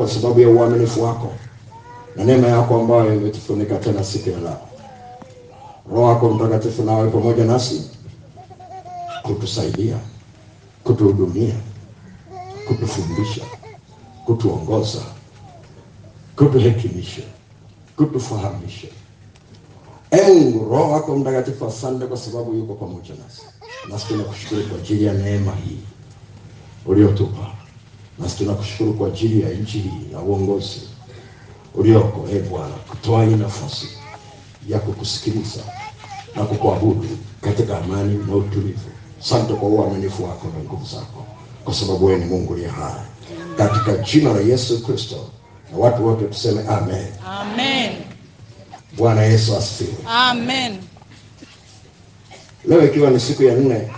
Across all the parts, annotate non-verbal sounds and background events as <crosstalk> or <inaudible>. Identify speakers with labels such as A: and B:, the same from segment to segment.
A: kwa sababu ya uaminifu wako na neema yako ambayo imetufunika tena siku ya leo. Roho wako Mtakatifu nawe pamoja nasi kutusaidia, kutuhudumia, kutufundisha, kutuongoza, kutuhekimisha, kutufahamisha. Ee Mungu, Roho wako Mtakatifu, asante kwa sababu yuko pamoja nasi. Nasi tunakushukuru kwa ajili ya neema hii uliotupa, nasi tunakushukuru kwa ajili ya nchi hii na uongozi ulioko, e Bwana, kutoa hii nafasi ya kukusikiliza na kukuabudu katika amani na utulivu. Asante kwa uaminifu wako na nguvu zako, kwa sababu wewe ni Mungu aliye hai, katika jina la Yesu Kristo, na watu wote tuseme amen.
B: Amen.
A: Bwana Yesu asifiwe.
B: Amen.
A: Leo ikiwa ni siku ya nne,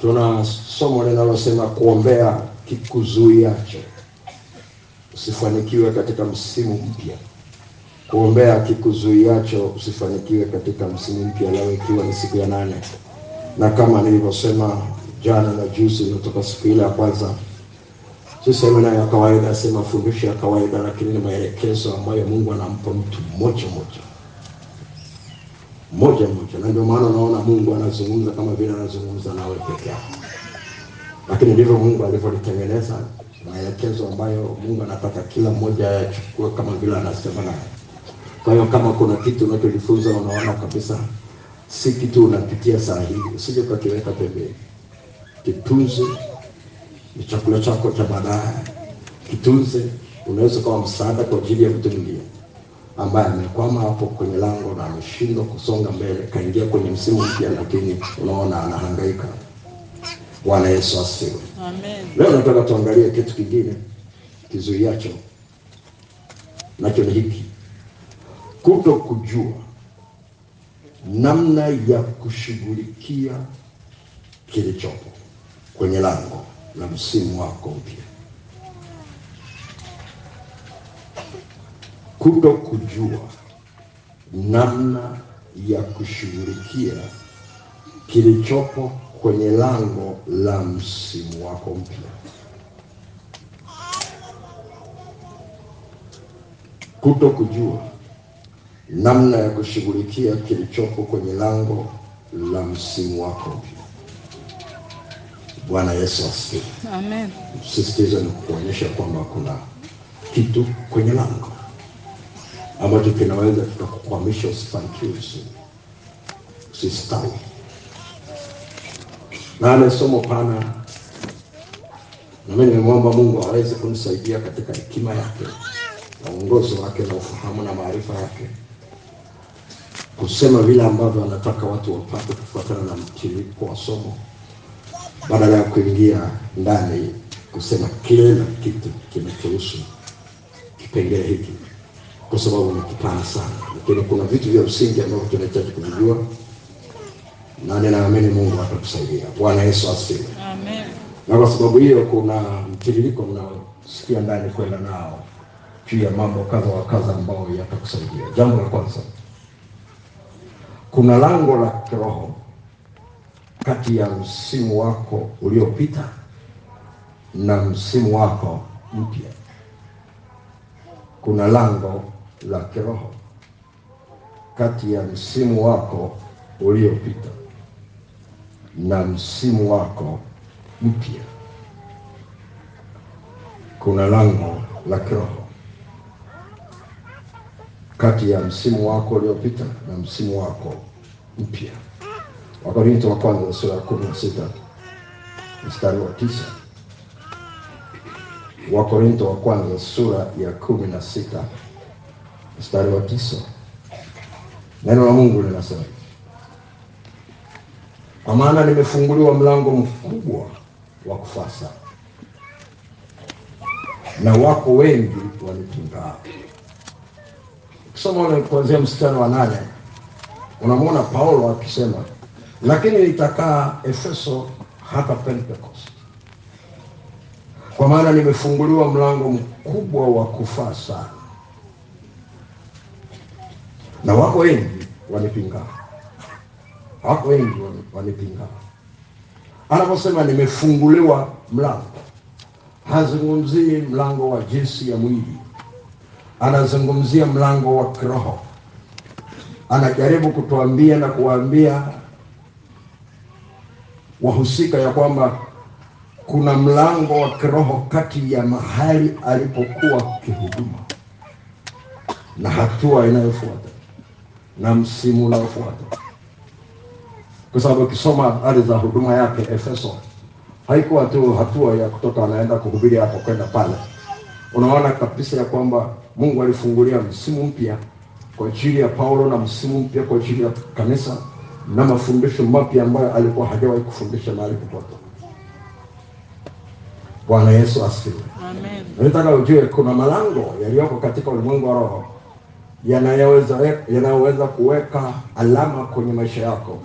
A: tuna somo linalosema kuombea kikuzuiacho. Usifanikiwe katika msimu mpya. Kuombea kikuzuiacho usifanikiwe katika msimu mpya, leo ikiwa ni siku ya nane, na kama nilivyosema jana na juzi, natoka siku ile ya kwanza, si semina ya kawaida, si mafundisho ya kawaida, lakini ni maelekezo ambayo Mungu anampa mtu mmoja mmoja moja moja, na ndio maana unaona Mungu anazungumza kama vile anazungumza nawe peke yako, lakini ndivyo Mungu alivyolitengeneza maelekezo ambayo Mungu anataka kila mmoja ayachukue kama vile anasema naye. Kwa hiyo kama kuna kitu unachojifunza unaona kabisa si kitu unapitia saa hii, usije ukakiweka pembeni, kitunze. Ni chakula chako cha baadaye, kitunze. Unaweza ukawa msaada kwa ajili ya mtu mwingine ambaye amekwama hapo kwenye lango na ameshindwa kusonga mbele, kaingia kwenye msimu mpya, lakini unaona anahangaika. Bwana Yesu asifiwe.
B: Amen.
A: Leo nataka tuangalie kitu kingine kizuiacho, nacho ni hiki: kuto kujua namna ya kushughulikia kilichopo kwenye lango la msimu wako mpya. Kuto kujua namna ya kushughulikia kilichopo kwenye lango la msimu wako mpya. Kuto kujua namna ya kushughulikia kilichopo kwenye lango la msimu wako mpya. Bwana Yesu asifiwe.
B: Amen.
A: Msisitizo ni kuonyesha kwamba kuna kitu kwenye lango ambacho kinaweza kikakukwamisha usifanikiwe, vizuri, usistawi. Na somo pana, nami nimemwomba Mungu aweze kunisaidia katika hekima yake na uongozi wake na ufahamu na maarifa yake, kusema vile ambavyo anataka watu wapate kufuatana na mtiririko wa somo, badala ya kuingia ndani kusema kila kitu kinachohusu kipengele hiki, kwa sababu ni kipana sana, lakini kuna vitu vya msingi ambavyo tunahitaji kuvijua, na ninaamini Mungu atakusaidia. Bwana Yesu asifiwe.
B: Amen.
A: Na kwa sababu hiyo, kuna mtiririko mnaosikia ndani kwenda nao juu ya mambo kadha wa kadha ambayo yatakusaidia. Jambo la kwanza, kuna lango la kiroho kati ya msimu wako uliopita na msimu wako mpya. Kuna lango la kiroho kati ya msimu wako uliopita na msimu wako mpya. Kuna lango la kiroho kati ya msimu wako uliopita na msimu wako mpya. Wakorinto wa kwanza sura ya kumi na sita mstari wa tisa. Wakorinto wa kwanza sura ya kumi na sita mstari wa tisa. Neno la Mungu linasema kwa maana nimefunguliwa mlango mkubwa wa kufaa sana, na wako wengi wanipingao. Ukisoma kuanzia mstari wa nane unamwona Paulo akisema, lakini nitakaa Efeso hata Pentecost, kwa maana nimefunguliwa mlango mkubwa wa kufaa sana, na wako wengi wanipingao. Wako wengi wani- Anaposema nimefunguliwa mlango, hazungumzii mlango wa jinsi ya mwili, anazungumzia mlango wa kiroho. Anajaribu kutuambia na kuwaambia wahusika ya kwamba kuna mlango wa kiroho kati ya mahali alipokuwa kihuduma na hatua inayofuata na msimu unaofuata, kwa sababu ukisoma habari za huduma yake Efeso, haikuwa tu hatua ya kutoka anaenda kuhubiri hapo kwenda pale. Unaona kabisa ya kwamba Mungu alifungulia msimu mpya kwa ajili ya Paulo na msimu mpya kwa ajili ya kanisa na mafundisho mapya ambayo alikuwa hajawahi kufundisha mahali popote. Bwana Yesu asifiwe.
B: Amen.
A: Nataka ujue kuna malango yaliyoko katika ulimwengu wa roho yanayoweza yanayoweza kuweka alama kwenye maisha yako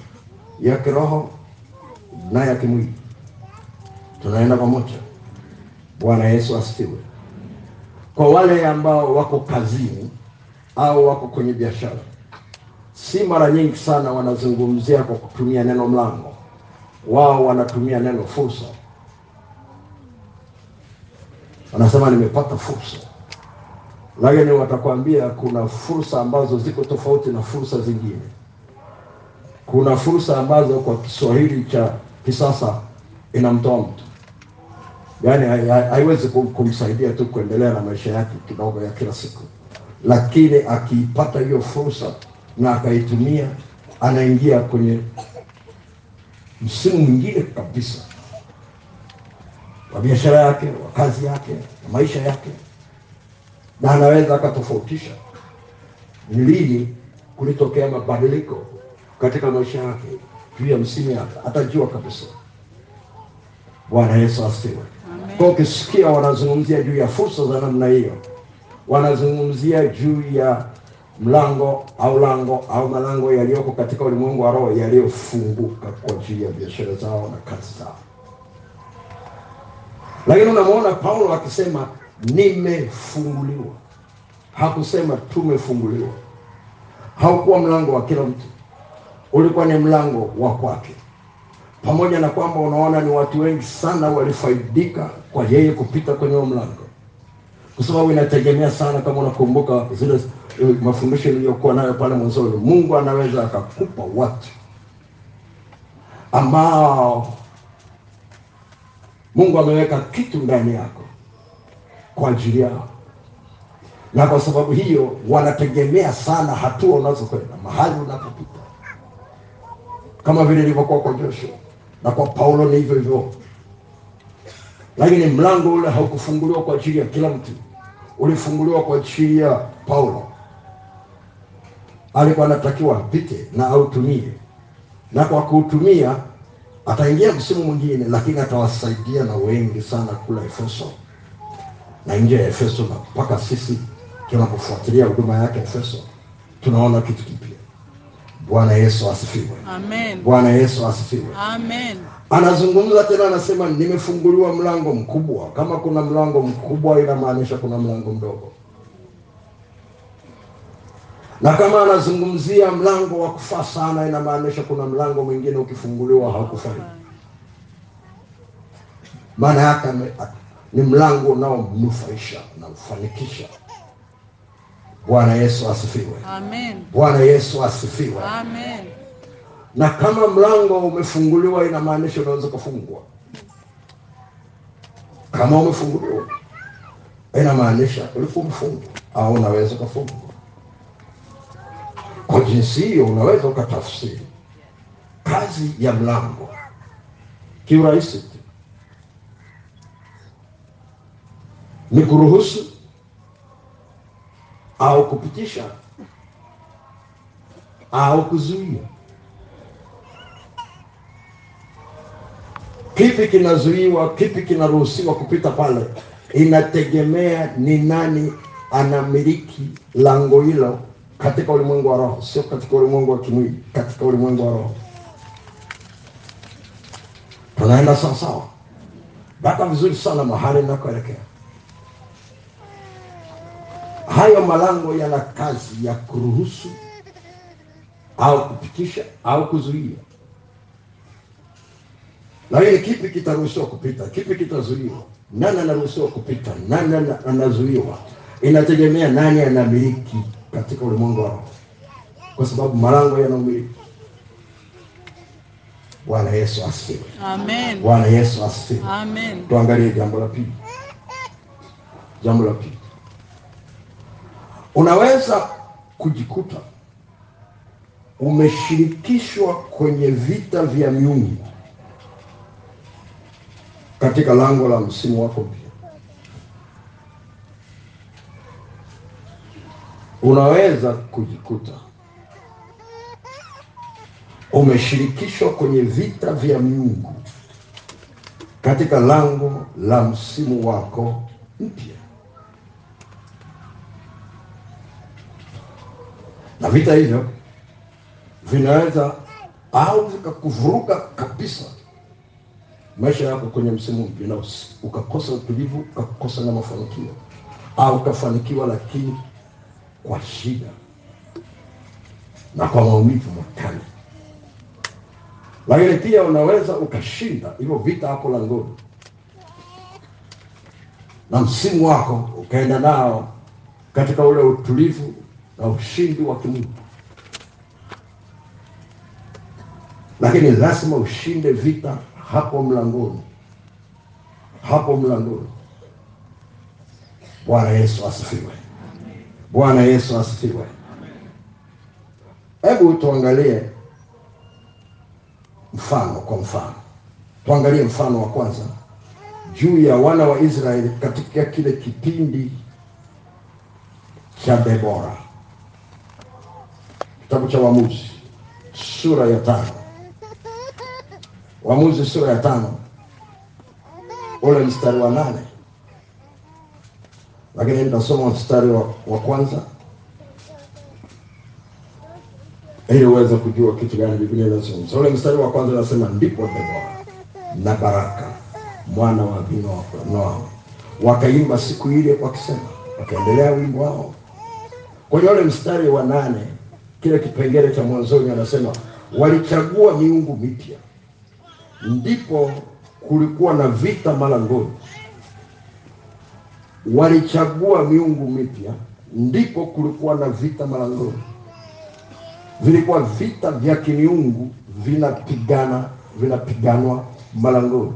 A: ya kiroho na ya kimwili. Tunaenda pamoja. Bwana Yesu asifiwe. Kwa wale ambao wako kazini au wako kwenye biashara, si mara nyingi sana wanazungumzia kwa kutumia neno mlango. Wao wanatumia neno fursa. Wanasema nimepata fursa, lakini watakwambia kuna fursa ambazo ziko tofauti na fursa zingine. Kuna fursa ambazo kwa Kiswahili cha kisasa inamtoa mtu, yaani hai- hai- haiwezi kumsaidia tu kuendelea na maisha yake kidogo ya kila siku, lakini akiipata hiyo fursa na akaitumia, anaingia kwenye msimu mwingine kabisa wa biashara yake, wa kazi yake, wa maisha yake, na anaweza akatofautisha ni lini kulitokea mabadiliko katika maisha yake juu ya msimu yake, atajua kabisa. Bwana Yesu asifiwe. Kwa ukisikia wanazungumzia juu ya fursa za namna hiyo, wanazungumzia juu ya mlango au lango au malango yaliyoko katika ulimwengu wa roho yaliyofunguka kwa ajili ya biashara zao na kazi zao. Lakini unamwona Paulo akisema nimefunguliwa, hakusema tumefunguliwa. Haukuwa mlango wa kila mtu, ulikuwa ni mlango wa kwake. Pamoja na kwamba unaona ni watu wengi sana walifaidika kwa yeye kupita kwenye huo mlango, kwa sababu inategemea sana, kama unakumbuka zile eh, mafundisho niliyokuwa nayo pale mwanzoni, Mungu anaweza akakupa watu ambao Mungu ameweka kitu ndani yako kwa ajili yao, na kwa sababu hiyo wanategemea sana hatua unazokwenda, mahali unapopita, kama vile ilivyokuwa kwa Joshua na kwa Paulo ni hivyo hivyo. Lakini mlango ule haukufunguliwa kwa ajili ya kila mtu, ulifunguliwa kwa ajili ya Paulo. Alikuwa anatakiwa apite na autumie, na kwa kuutumia ataingia msimu mwingine, lakini atawasaidia na wengi sana kula Efeso na nje ya Efeso, na mpaka sisi tunapofuatilia huduma yake Efeso tunaona kitu kipya. Bwana Yesu asifiwe.
B: Amen.
A: Bwana Yesu asifiwe.
B: Amen.
A: Anazungumza tena, anasema nimefunguliwa mlango mkubwa. Kama kuna mlango mkubwa, inamaanisha kuna mlango mdogo, na kama anazungumzia mlango wa kufaa sana, inamaanisha kuna mlango mwingine ukifunguliwa haukufai. Maana yake ni mlango unaomnufaisha unaofanikisha. Bwana Yesu asifiwe.
B: Amen.
A: Bwana Yesu asifiwe.
B: Amen.
A: na kama mlango umefunguliwa inamaanisha unaweza kufungwa. Kama umefunguliwa inamaanisha ulikuwa umefungwa au unaweza kufungwa. Kwa jinsi hiyo unaweza ukatafsiri kazi ya mlango kiurahisi tu, ni kuruhusu au kupitisha au kuzuia. Kipi kinazuiwa, kipi kinaruhusiwa kupita pale, inategemea ni nani anamiliki lango hilo katika ulimwengu wa roho, sio katika ulimwengu wa kimwili, katika ulimwengu wa roho. Tunaenda sawasawa? sawa, baka vizuri sana mahali nakoelekea. Hayo malango yana kazi ya kuruhusu au kupitisha au kuzuia. Lakini kipi kitaruhusiwa kupita, kipi kitazuiwa? nani anaruhusiwa kupita, nani anazuiwa. Inategemea nani anamiliki katika ulimwengu wao, kwa sababu malango yanamiliki. Bwana Yesu asifiwe.
B: Amen.
A: Bwana Yesu asifiwe.
B: Amen.
A: Tuangalie jambo la pili. Jambo la pili, unaweza kujikuta umeshirikishwa kwenye vita vya miungu katika lango la msimu wako pia. Unaweza kujikuta umeshirikishwa kwenye vita vya miungu katika lango la msimu wako mpya, na vita hivyo vinaweza au vikakuvuruga kabisa maisha yako kwenye msimu binafsi, ukakosa utulivu, ukakosa na mafanikio, au ukafanikiwa lakini kwa shida na kwa maumivu makali. Lakini pia unaweza ukashinda hivyo vita hapo langoni, na msimu wako ukaenda nao katika ule utulivu na ushindi wa kimungu. Lakini lazima ushinde vita hapo mlangoni, hapo mlangoni. Bwana Yesu asifiwe! Bwana Yesu asifiwe! Hebu tuangalie mfano kwa mfano, tuangalie mfano wa kwanza juu ya wana wa Israeli katika kile kipindi cha Debora, kitabu cha Waamuzi sura ya tano. Waamuzi sura ya tano ule mstari wa nane, lakini nitasoma mstari wa, wa kwanza ili uweze kujua kitu gani Biblia inazungumza. Ule mstari wa kwanza unasema, ndipo Debora na Baraka mwana wa Abinoam wakaimba siku ile wakisema, wakaendelea wimbo wao. Kwenye ule mstari wa nane, kile kipengele cha mwanzoni, anasema walichagua miungu mipya, ndipo kulikuwa na vita malangoni. Walichagua miungu mipya, ndipo kulikuwa na vita malangoni vilikuwa vita vya kimiungu vinapigana vinapiganwa malangoni.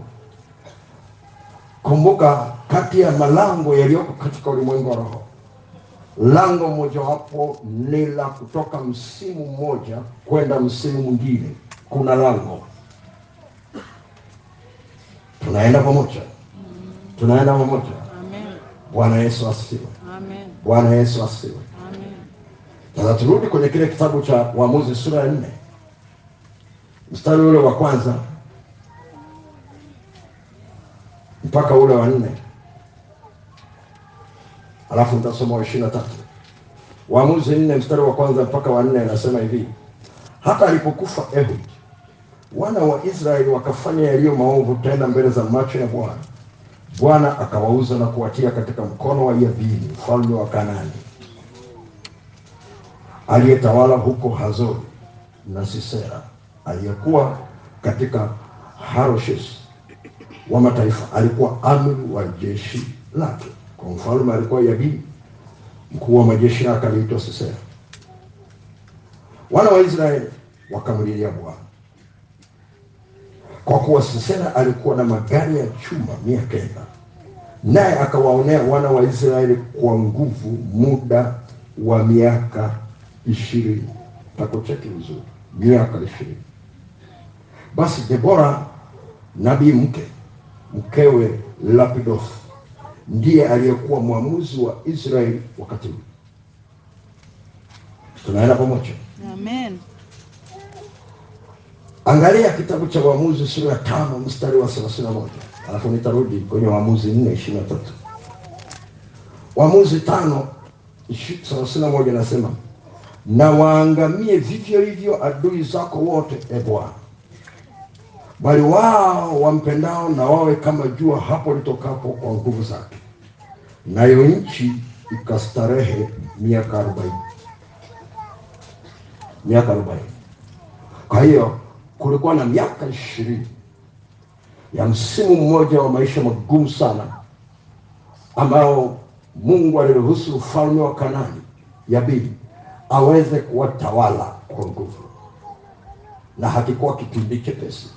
A: Kumbuka, kati ya malango yaliyoko katika ulimwengu wa roho, lango mojawapo ni la kutoka msimu mmoja kwenda msimu mwingine. Kuna lango, tunaenda pamoja, tunaenda pamoja. Bwana Yesu asifiwe! Bwana Yesu asifiwe!
B: Amen.
A: Sasa turudi kwenye kile kitabu cha Waamuzi sura ya nne mstari ule wa kwanza mpaka ule wa nne alafu nitasoma wa ishirini na tatu. Waamuzi nne mstari wa kwanza mpaka wa nne anasema hivi: hata alipokufa Ehud, wana wa Israeli wakafanya yaliyo maovu tena mbele za macho ya Bwana. Bwana akawauza na kuwatia katika mkono wa Yabini mfalme wa Kanaani aliyetawala huko Hazori na Sisera aliyekuwa katika Haroshes wa mataifa, alikuwa amiri wa jeshi lake. Kwa mfalme alikuwa Yabini, mkuu wa majeshi yake aliitwa Sisera. Wana wa Israeli wakamlilia Bwana kwa kuwa Sisera alikuwa na magari ya chuma mia kenda, naye akawaonea wana wa Israeli kwa nguvu muda wa miaka ishirini. Takocheki vizuri, miaka ishirini. Basi Debora nabii mke mkewe Lapidoth ndiye aliyekuwa mwamuzi wa Israeli wakati huu. Tunaenda pamoja.
B: Amen.
A: Angalia kitabu cha Waamuzi sura ya tano mstari wa thelathini na moja alafu nitarudi kwenye Waamuzi nne ishirini na tatu. Waamuzi tano thelathini na moja nasema na waangamie vivyo hivyo adui zako wote, e Bwana, bali wao wampendao na wawe kama jua hapo litokapo kwa nguvu zake, nayo nchi ikastarehe miaka arobaini. Miaka arobaini. Kwa hiyo kulikuwa na miaka ishirini ya msimu mmoja wa maisha magumu sana ambao Mungu aliruhusu ufalme wa Kanani yabidi aweze kuwatawala kwa nguvu, na hakikuwa kipindi chepesi,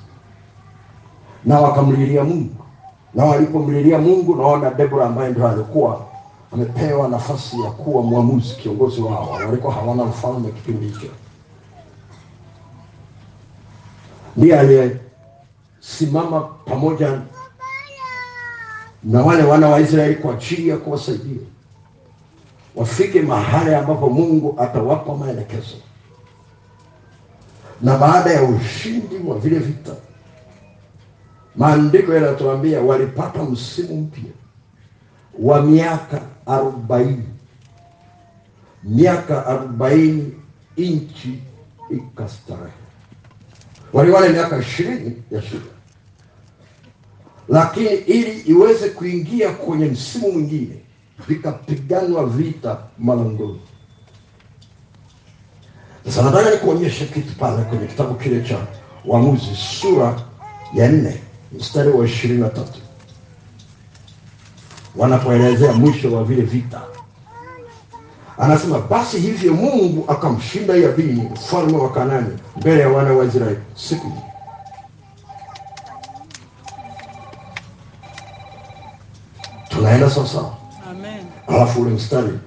A: na wakamlilia Mungu, na walipomlilia Mungu, naona Debora ambaye ndio alikuwa amepewa nafasi ya kuwa mwamuzi, kiongozi wao, walikuwa hawana mfalme kipindi hicho, ndiye aliyesimama pamoja na wale wana wa Israeli kwa ajili ya kuwasaidia. Wafike mahali ambapo Mungu atawapa maelekezo. Na baada ya ushindi wa vile vita, maandiko yanatuambia walipata msimu mpya wa miaka arobaini. Miaka arobaini nchi ikastarehe. Waliwale miaka ishirini ya shida lakini ili iweze kuingia kwenye msimu mwingine vikapiganwa vita malangoni. Sasa nataka nikuonyeshe kitu pale kwenye kitabu kile cha Waamuzi sura ya nne mstari wa ishirini na tatu wanapoelezea mwisho wa vile vita, anasema basi hivyo Mungu akamshinda Yabini mfalme wa Kanani mbele ya wana wa Israeli siku hii tunaenda sawasawa.
B: Amen.
A: Alafu ule mstari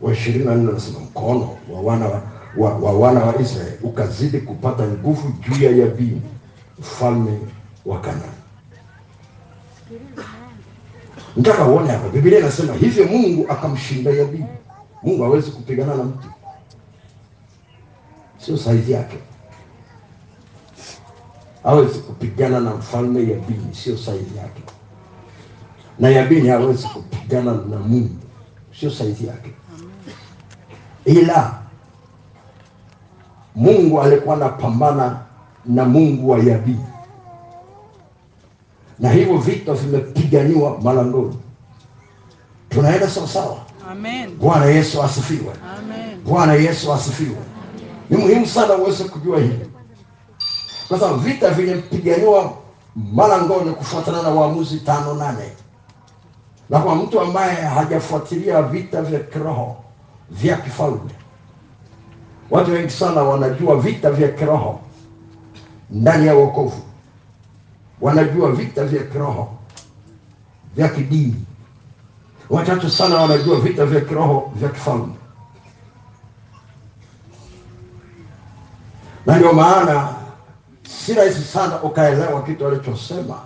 A: wa ishirini na nne anasema mkono wa wana wa, wa, wa wana wa Israeli ukazidi kupata nguvu juu ya Yabini mfalme wa Kanaani. Nataka uone hapa, Biblia inasema hivyo Mungu akamshinda Yabini. Mungu hawezi kupigana na mtu, sio saizi yake. Hawezi kupigana na mfalme Yabini, sio saizi yake na Yabini hawezi kupigana na Mungu, sio saizi yake. Ila Mungu alikuwa anapambana na Mungu wa Yabini, na hivyo vita vimepiganiwa malangoni. Tunaenda sawasawa. Bwana Yesu asifiwe. Bwana Yesu asifiwe. Ni muhimu sana uweze kujua hili, kwa sababu vita vilipiganiwa malangoni kufuatana na Waamuzi tano nane na kwa mtu ambaye hajafuatilia vita vya kiroho vya kifalme, watu wengi sana wanajua vita vya kiroho ndani ya wokovu, wanajua vita vya kiroho vya kidini, wachache sana wanajua vita vya kiroho vya kifalme. Na ndio maana si rahisi sana ukaelewa kitu alichosema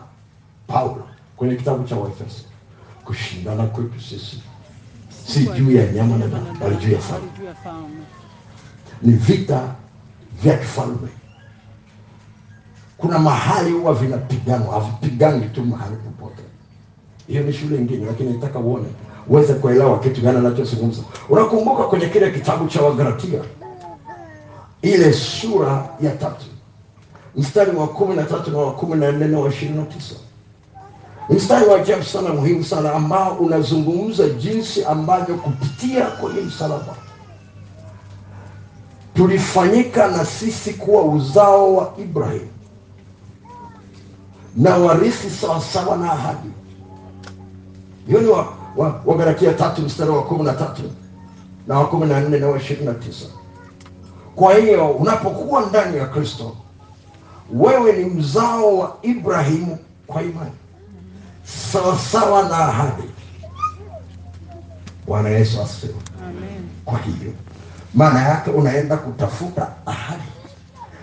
A: Paulo kwenye kitabu cha Waefeso kushindana kwetu sisi si juu ya nyama na bali. Juu ya falme. Ni vita vya kifalme. Kuna mahali huwa vinapiganwa, havipigani tu mahali popote. Hiyo ni shule ingine, lakini nataka uone uweze kuelewa kitu gani anachozungumza. Unakumbuka kwenye kile kitabu cha Wagalatia ile sura ya tatu mstari wa kumi na tatu na wa kumi na nne na wa ishirini na tisa mstari wa ajabu sana muhimu sana ambao unazungumza jinsi ambavyo kupitia kwenye msalaba tulifanyika na sisi kuwa uzao wa Ibrahim na warithi sawasawa na ahadi. Hiyo ni wa, wa, Wagalatia tatu mstari wa kumi na tatu na wa kumi na nne na wa ishirini na tisa. Kwa hiyo unapokuwa ndani ya Kristo, wewe ni mzao wa Ibrahimu kwa imani sawasawa na ahadi. Bwana Yesu asifiwe. Kwa hiyo maana yake unaenda kutafuta ahadi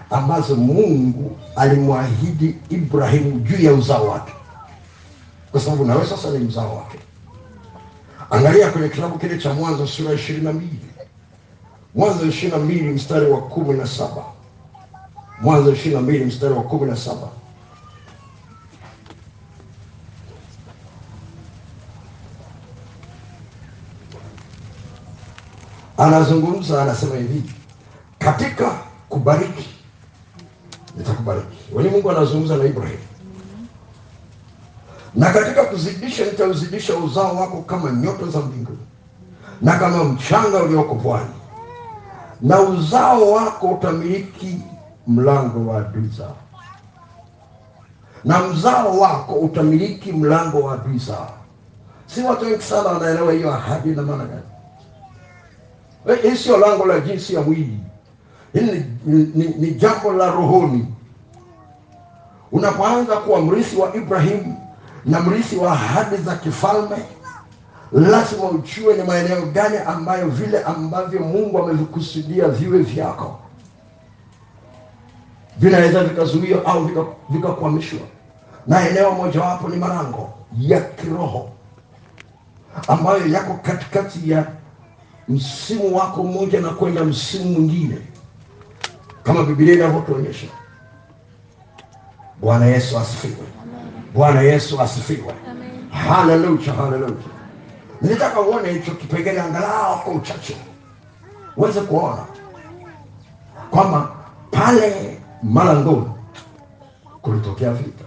A: ambazo Mungu alimwahidi Ibrahimu juu ya uzao wake, kwa sababu nawe sasa ni mzao wake. Angalia kwenye kitabu kile cha Mwanzo sura ishirini na mbili. Mwanzo ishirini na mbili mstari wa kumi na saba. Mwanzo ishirini na mbili mstari wa kumi na saba. Anazungumza anasema hivi katika kubariki nitakubariki Wenye mungu anazungumza na ibrahim. Na katika kuzidisha nitauzidisha uzao wako kama nyota za mbinguni. Na kama mchanga ulioko pwani. Na uzao wako utamiliki mlango wa adui zao. Na mzao wako utamiliki mlango wa adui zao. Si watu wengi sana wanaelewa hiyo ahadi na maana gani. Eh, Hii sio lango la jinsi ya mwili, hili ni, ni, ni, jambo la rohoni. Unapoanza kuwa mrithi wa Ibrahimu na mrithi wa ahadi za kifalme, lazima ujue ni maeneo gani ambayo vile ambavyo Mungu amevikusudia viwe vyako. Vinaweza vikazuia au vika- na eneo mojawapo ni malango ya kiroho ambayo yako katikati ya msimu wako mmoja na kwenda msimu mwingine, kama Biblia inavyotuonyesha. Bwana Yesu asifiwe! Bwana Yesu asifiwe! Haleluya, haleluya! Nilitaka uone hicho kipengele angalau kwa uchache, uweze kuona kwamba pale malangoni kulitokea vita.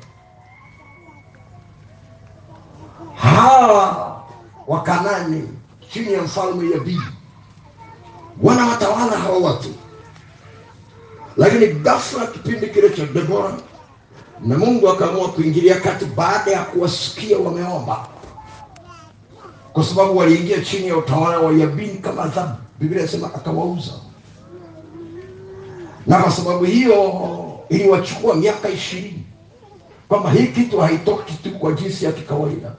A: Hawa Wakanani chini ya mfalme Yabini wanawatawala hawa watu, lakini ghafla kipindi kile cha Debora na Mungu akaamua kuingilia kati baada ya kuwasikia wameomba, kwa sababu waliingia chini ya utawala wa Yabini kama adhabu. Biblia inasema akawauza. Na kwa sababu hiyo iliwachukua miaka ishirini. Kwamba hii kitu haitoki tu kwa jinsi ya kikawaida,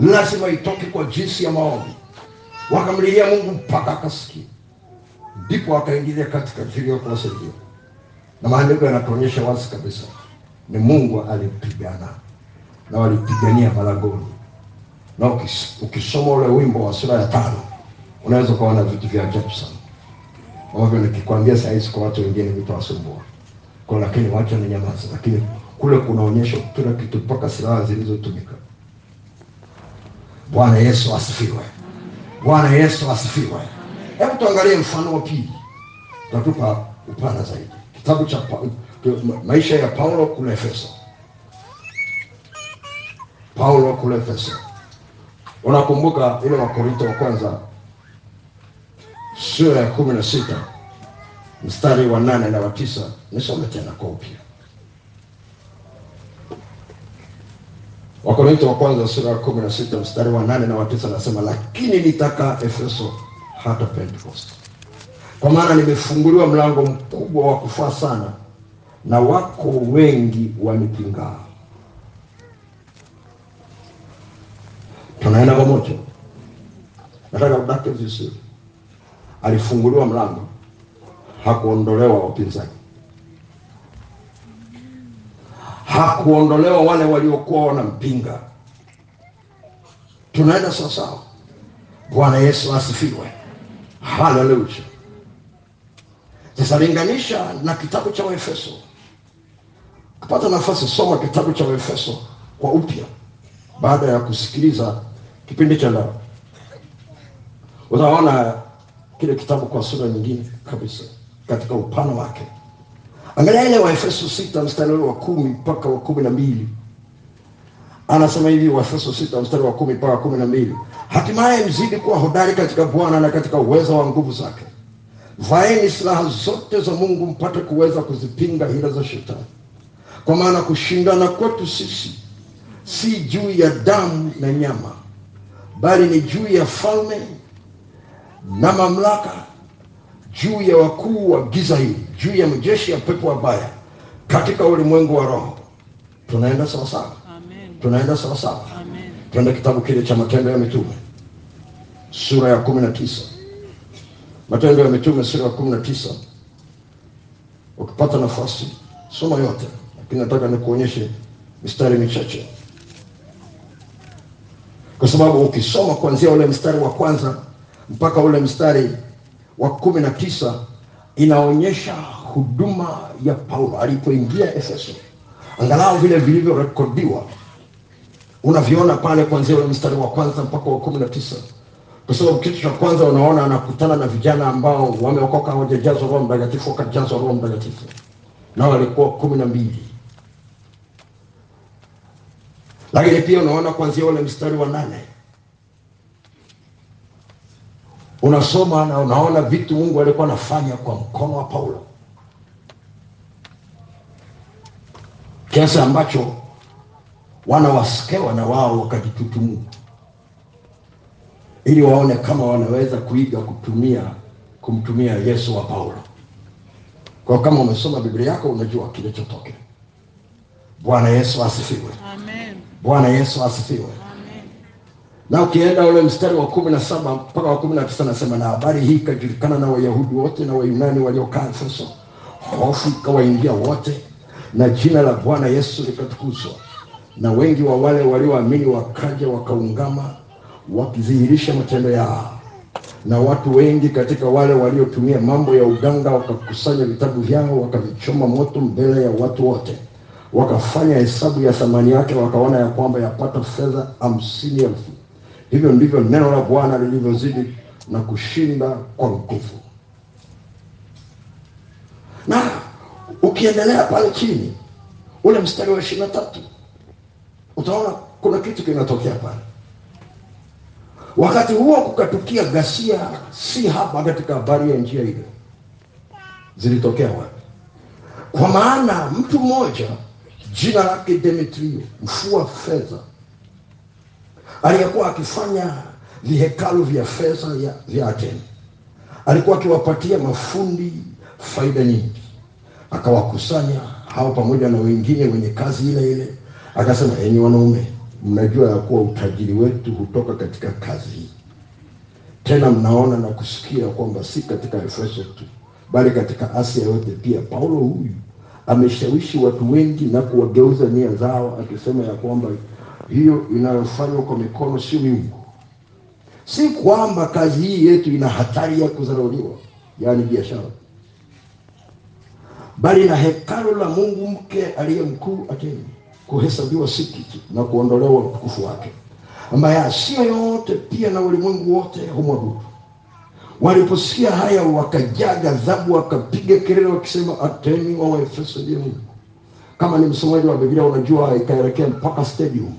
A: lazima itoke kwa jinsi ya maombi. Wakamlilia Mungu mpaka akasikia, ndipo wakaingilia kati ajili ya kuwasaidia, na maandiko yanatuonyesha wazi kabisa ni Mungu alipigana na walipigania malangoni, na ukisoma ule wimbo wa sura ya tano unaweza ukaona vitu vya ajabu sana ambavyo nikikwambia saa hizi kwa watu wengine vitawasumbua kwa, lakini wacha ni nyamaza, lakini kule kunaonyesha kila kitu mpaka silaha zilizotumika. Bwana Yesu asifiwe! Bwana Yesu asifiwe! Hebu tuangalie mfano wa pili, tatupa upana zaidi, kitabu cha Pa- maisha ya Paulo kule Efeso. Paulo kule Efeso, unakumbuka ile Wakorinto wa kwanza? Sura ya kumi na sita mstari wa nane na wa tisa. Nisome tena kwa upya. Wakorinto wa kwanza sura ya kumi na sita mstari wa nane na wa tisa nasema lakini nitaka efeso hata pentekoste kwa maana nimefunguliwa mlango mkubwa wa kufaa sana na wako wengi wanipingaa. Tunaenda pamoja. Nataka udake vizuri alifunguliwa mlango, hakuondolewa wapinzani, hakuondolewa wale waliokuwa wanampinga. Tunaenda sawasawa. Bwana Yesu asifiwe, haleluya. Sasa na kitabu cha Waefeso. Kupata nafasi, soma kitabu cha Waefeso kwa upya baada ya kusikiliza kipindi cha leo, utaona kile kitabu kwa sura nyingine kabisa katika upana wake. Angalia ile Waefeso sita mstari wa kumi mpaka wa kumi na mbili anasema hivi, Waefeso sita mstari wa kumi mpaka kumi na mbili hatimaye mzidi kuwa hodari katika Bwana na katika uwezo wa nguvu zake. Vaeni silaha zote za Mungu mpate kuweza kuzipinga hila za shetani, kwa maana kushindana kwetu sisi si juu ya damu na nyama, bali ni juu ya falme na mamlaka, juu ya wakuu wa giza hili, juu ya majeshi ya pepo wabaya katika ulimwengu wa roho. Tunaenda sawasawa,
B: Amen.
A: tunaenda sawasawa. Twende kitabu kile cha Matendo ya Mitume sura ya kumi na tisa. Matendo ya Mitume sura ya kumi na tisa. Ukipata nafasi soma yote, lakini nataka nikuonyeshe mistari michache, kwa sababu ukisoma kuanzia ule mstari wa kwanza mpaka ule mstari wa kumi na tisa inaonyesha huduma ya Paulo alipoingia Efeso, angalau vile vilivyorekodiwa unaviona pale kuanzia ule mstari wa kwanza mpaka wa kumi na tisa. Kwa sababu kitu cha kwanza unaona anakutana na vijana ambao wameokoka hawajajazwa roho mtakatifu wakajazwa roho mtakatifu. Nao walikuwa kumi na mbili. Lakini pia unaona kuanzia ule mstari wa nane. Unasoma na unaona vitu mungu alikuwa anafanya kwa mkono wa paulo. Kiasi ambacho wana waskewa na wao wakajitutumua ili waone kama wanaweza kuiga kutumia kumtumia Yesu wa Paulo. Kwa kama umesoma Biblia yako unajua kilichotokea. Bwana Yesu asifiwe.
B: Amen.
A: Bwana Yesu asifiwe.
B: Amen.
A: Na ukienda ule mstari wa kumi na saba mpaka wa kumi na tisa nasema, na habari hii ikajulikana na Wayahudi wote na Wayunani waliokaa Efeso, hofu ikawaingia wote, na jina la Bwana Yesu likatukuzwa, na wengi wa wale walioamini wakaja wakaungama, wakidhihirisha matendo yao. Na watu wengi katika wale waliotumia mambo ya uganga wakakusanya vitabu vyao, wakavichoma moto mbele ya watu wote wakafanya hesabu ya thamani yake, wakaona ya kwamba yapata fedha hamsini elfu. Hivyo ndivyo neno la Bwana lilivyozidi na kushinda kwa nguvu. Na ukiendelea pale chini, ule mstari wa ishirini na tatu utaona kuna kitu kinatokea pale. Wakati huo kukatukia ghasia si haba katika habari ya njia ile. Zilitokea wapi? Kwa maana mtu mmoja jina lake Demetrio, mfua fedha, aliyekuwa akifanya vihekalu vya fedha vya Ateni, alikuwa akiwapatia mafundi faida nyingi, akawakusanya hao pamoja na wengine wenye kazi ile ile, akasema, enyi wanaume, mnajua ya kuwa utajiri wetu hutoka katika kazi hii tena mnaona na kusikia kwamba si katika Efeso tu bali katika Asia yote pia Paulo huyu ameshawishi watu wengi na kuwageuza nia zao, akisema ya kwamba hiyo inayofanywa kwa mikono sio miungu. Si kwamba kazi hii yetu ina hatari ya kudharauliwa, yaani biashara, bali na hekalu la Mungu mke aliye mkuu Ateni kuhesabiwa si kitu na kuondolewa utukufu wake, ambaye Asia yote pia na ulimwengu wote humwabudu. Waliposikia haya wakajaa ghadhabu, wakapiga kelele wakisema, Ateni wa Waefeso ndiye Mungu. Kama ni msomaji wa Biblia unajua ikaelekea mpaka stadium.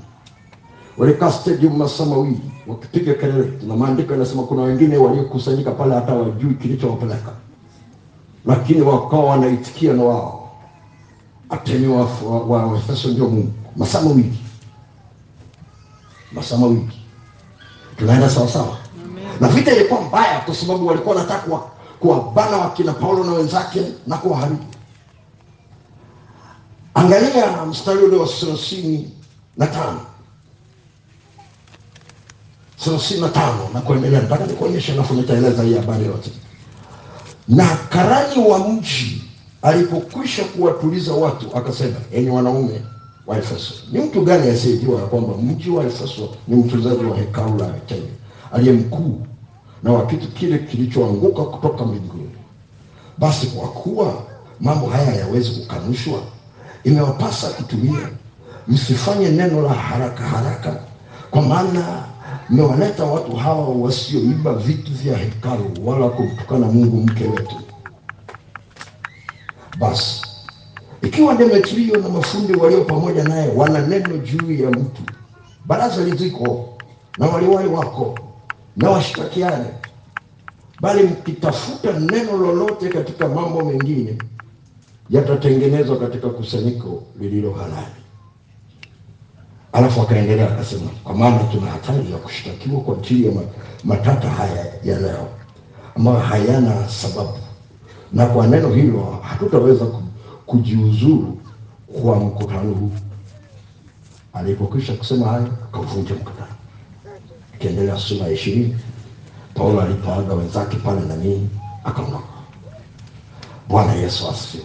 A: Walikaa stadium masaa mawili wakipiga kelele, na maandiko yanasema kuna wengine waliokusanyika pale hata wajui kilichowapeleka, lakini wakawa wanaitikia na wao, Ateni wa wa- wa Waefeso ndio Mungu. Masaa mawili, masaa mawili, tunaenda sawasawa na vita ilikuwa mbaya kwa sababu walikuwa wanataka kuwabana wakina Paulo na wenzake na kuwaharibu. Angalia mstari ule wa thelathini na tano thelathini na tano na kuendelea. Nataka nikuonyeshe, alafu nitaeleza hii habari yote. Na karani wa mji alipokwisha kuwatuliza watu, akasema, enyi wanaume wa Efeso, ni mtu gani asiyejua ya kwamba mji wa Efeso ni mtunzaji wa hekalu la Artemi aliye mkuu na wa kitu kile kilichoanguka kutoka mbinguni? Basi kwa kuwa mambo haya hayawezi kukanushwa, imewapasa kutumia, msifanye neno la haraka haraka, kwa maana mmewaleta watu hawa wasioiba vitu vya hekalu, wala kumtukana Mungu mke wetu. Basi ikiwa Demetrio na mafundi walio pamoja naye wana neno juu ya mtu, baraza liziko na waliwali wako na washtakiane, bali mkitafuta neno lolote katika mambo mengine, yatatengenezwa katika kusanyiko lililo halali. Alafu akaendelea akasema, kwa maana tuna hatari ya kushtakiwa kwa ajili ya matata haya ya ambayo hayana sababu, na kwa neno hilo hatutaweza kujiuzuru kwa mkutano huu. Alipokwisha kusema hayo, akauvunja mkutano. Ikiendelea sura ya ishirini, Paulo alipoaga wenzake pale na nini, akaondoka. Bwana Yesu asifiwe!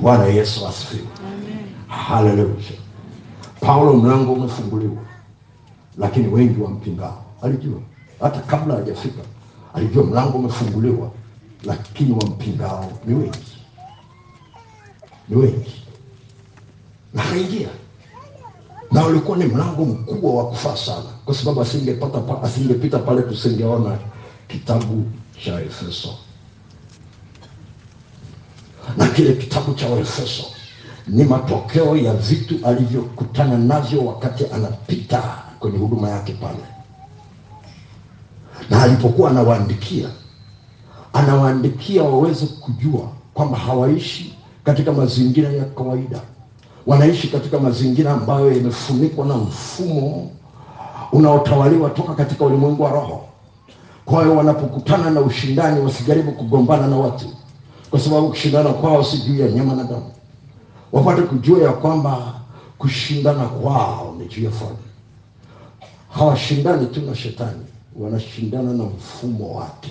A: Bwana Yesu asifiwe! Haleluya! Paulo mlango umefunguliwa, lakini wengi wampingao. Alijua hata kabla hajafika, alijua mlango umefunguliwa, lakini wampingao ni wengi, ni wengi, na akaingia. Na ulikuwa ni mlango mkubwa wa kufaa sana, kwa sababu asingepata pa, asingepita pale tusingeona kitabu cha Efeso. Na kile kitabu cha Waefeso ni matokeo ya vitu alivyokutana navyo wakati anapita kwenye huduma yake pale, na alipokuwa anawaandikia, anawaandikia waweze kujua kwamba hawaishi katika mazingira ya kawaida, wanaishi katika mazingira ambayo yamefunikwa na mfumo unaotawaliwa toka katika ulimwengu wa roho, kwa hiyo wanapokutana na ushindani wasijaribu kugombana na watu kwa sababu kushindana kwao si juu ya nyama na damu. Wapate kujua ya kwamba kushindana kwao ni juu ya falme hawashindani tu na shetani wanashindana na mfumo wake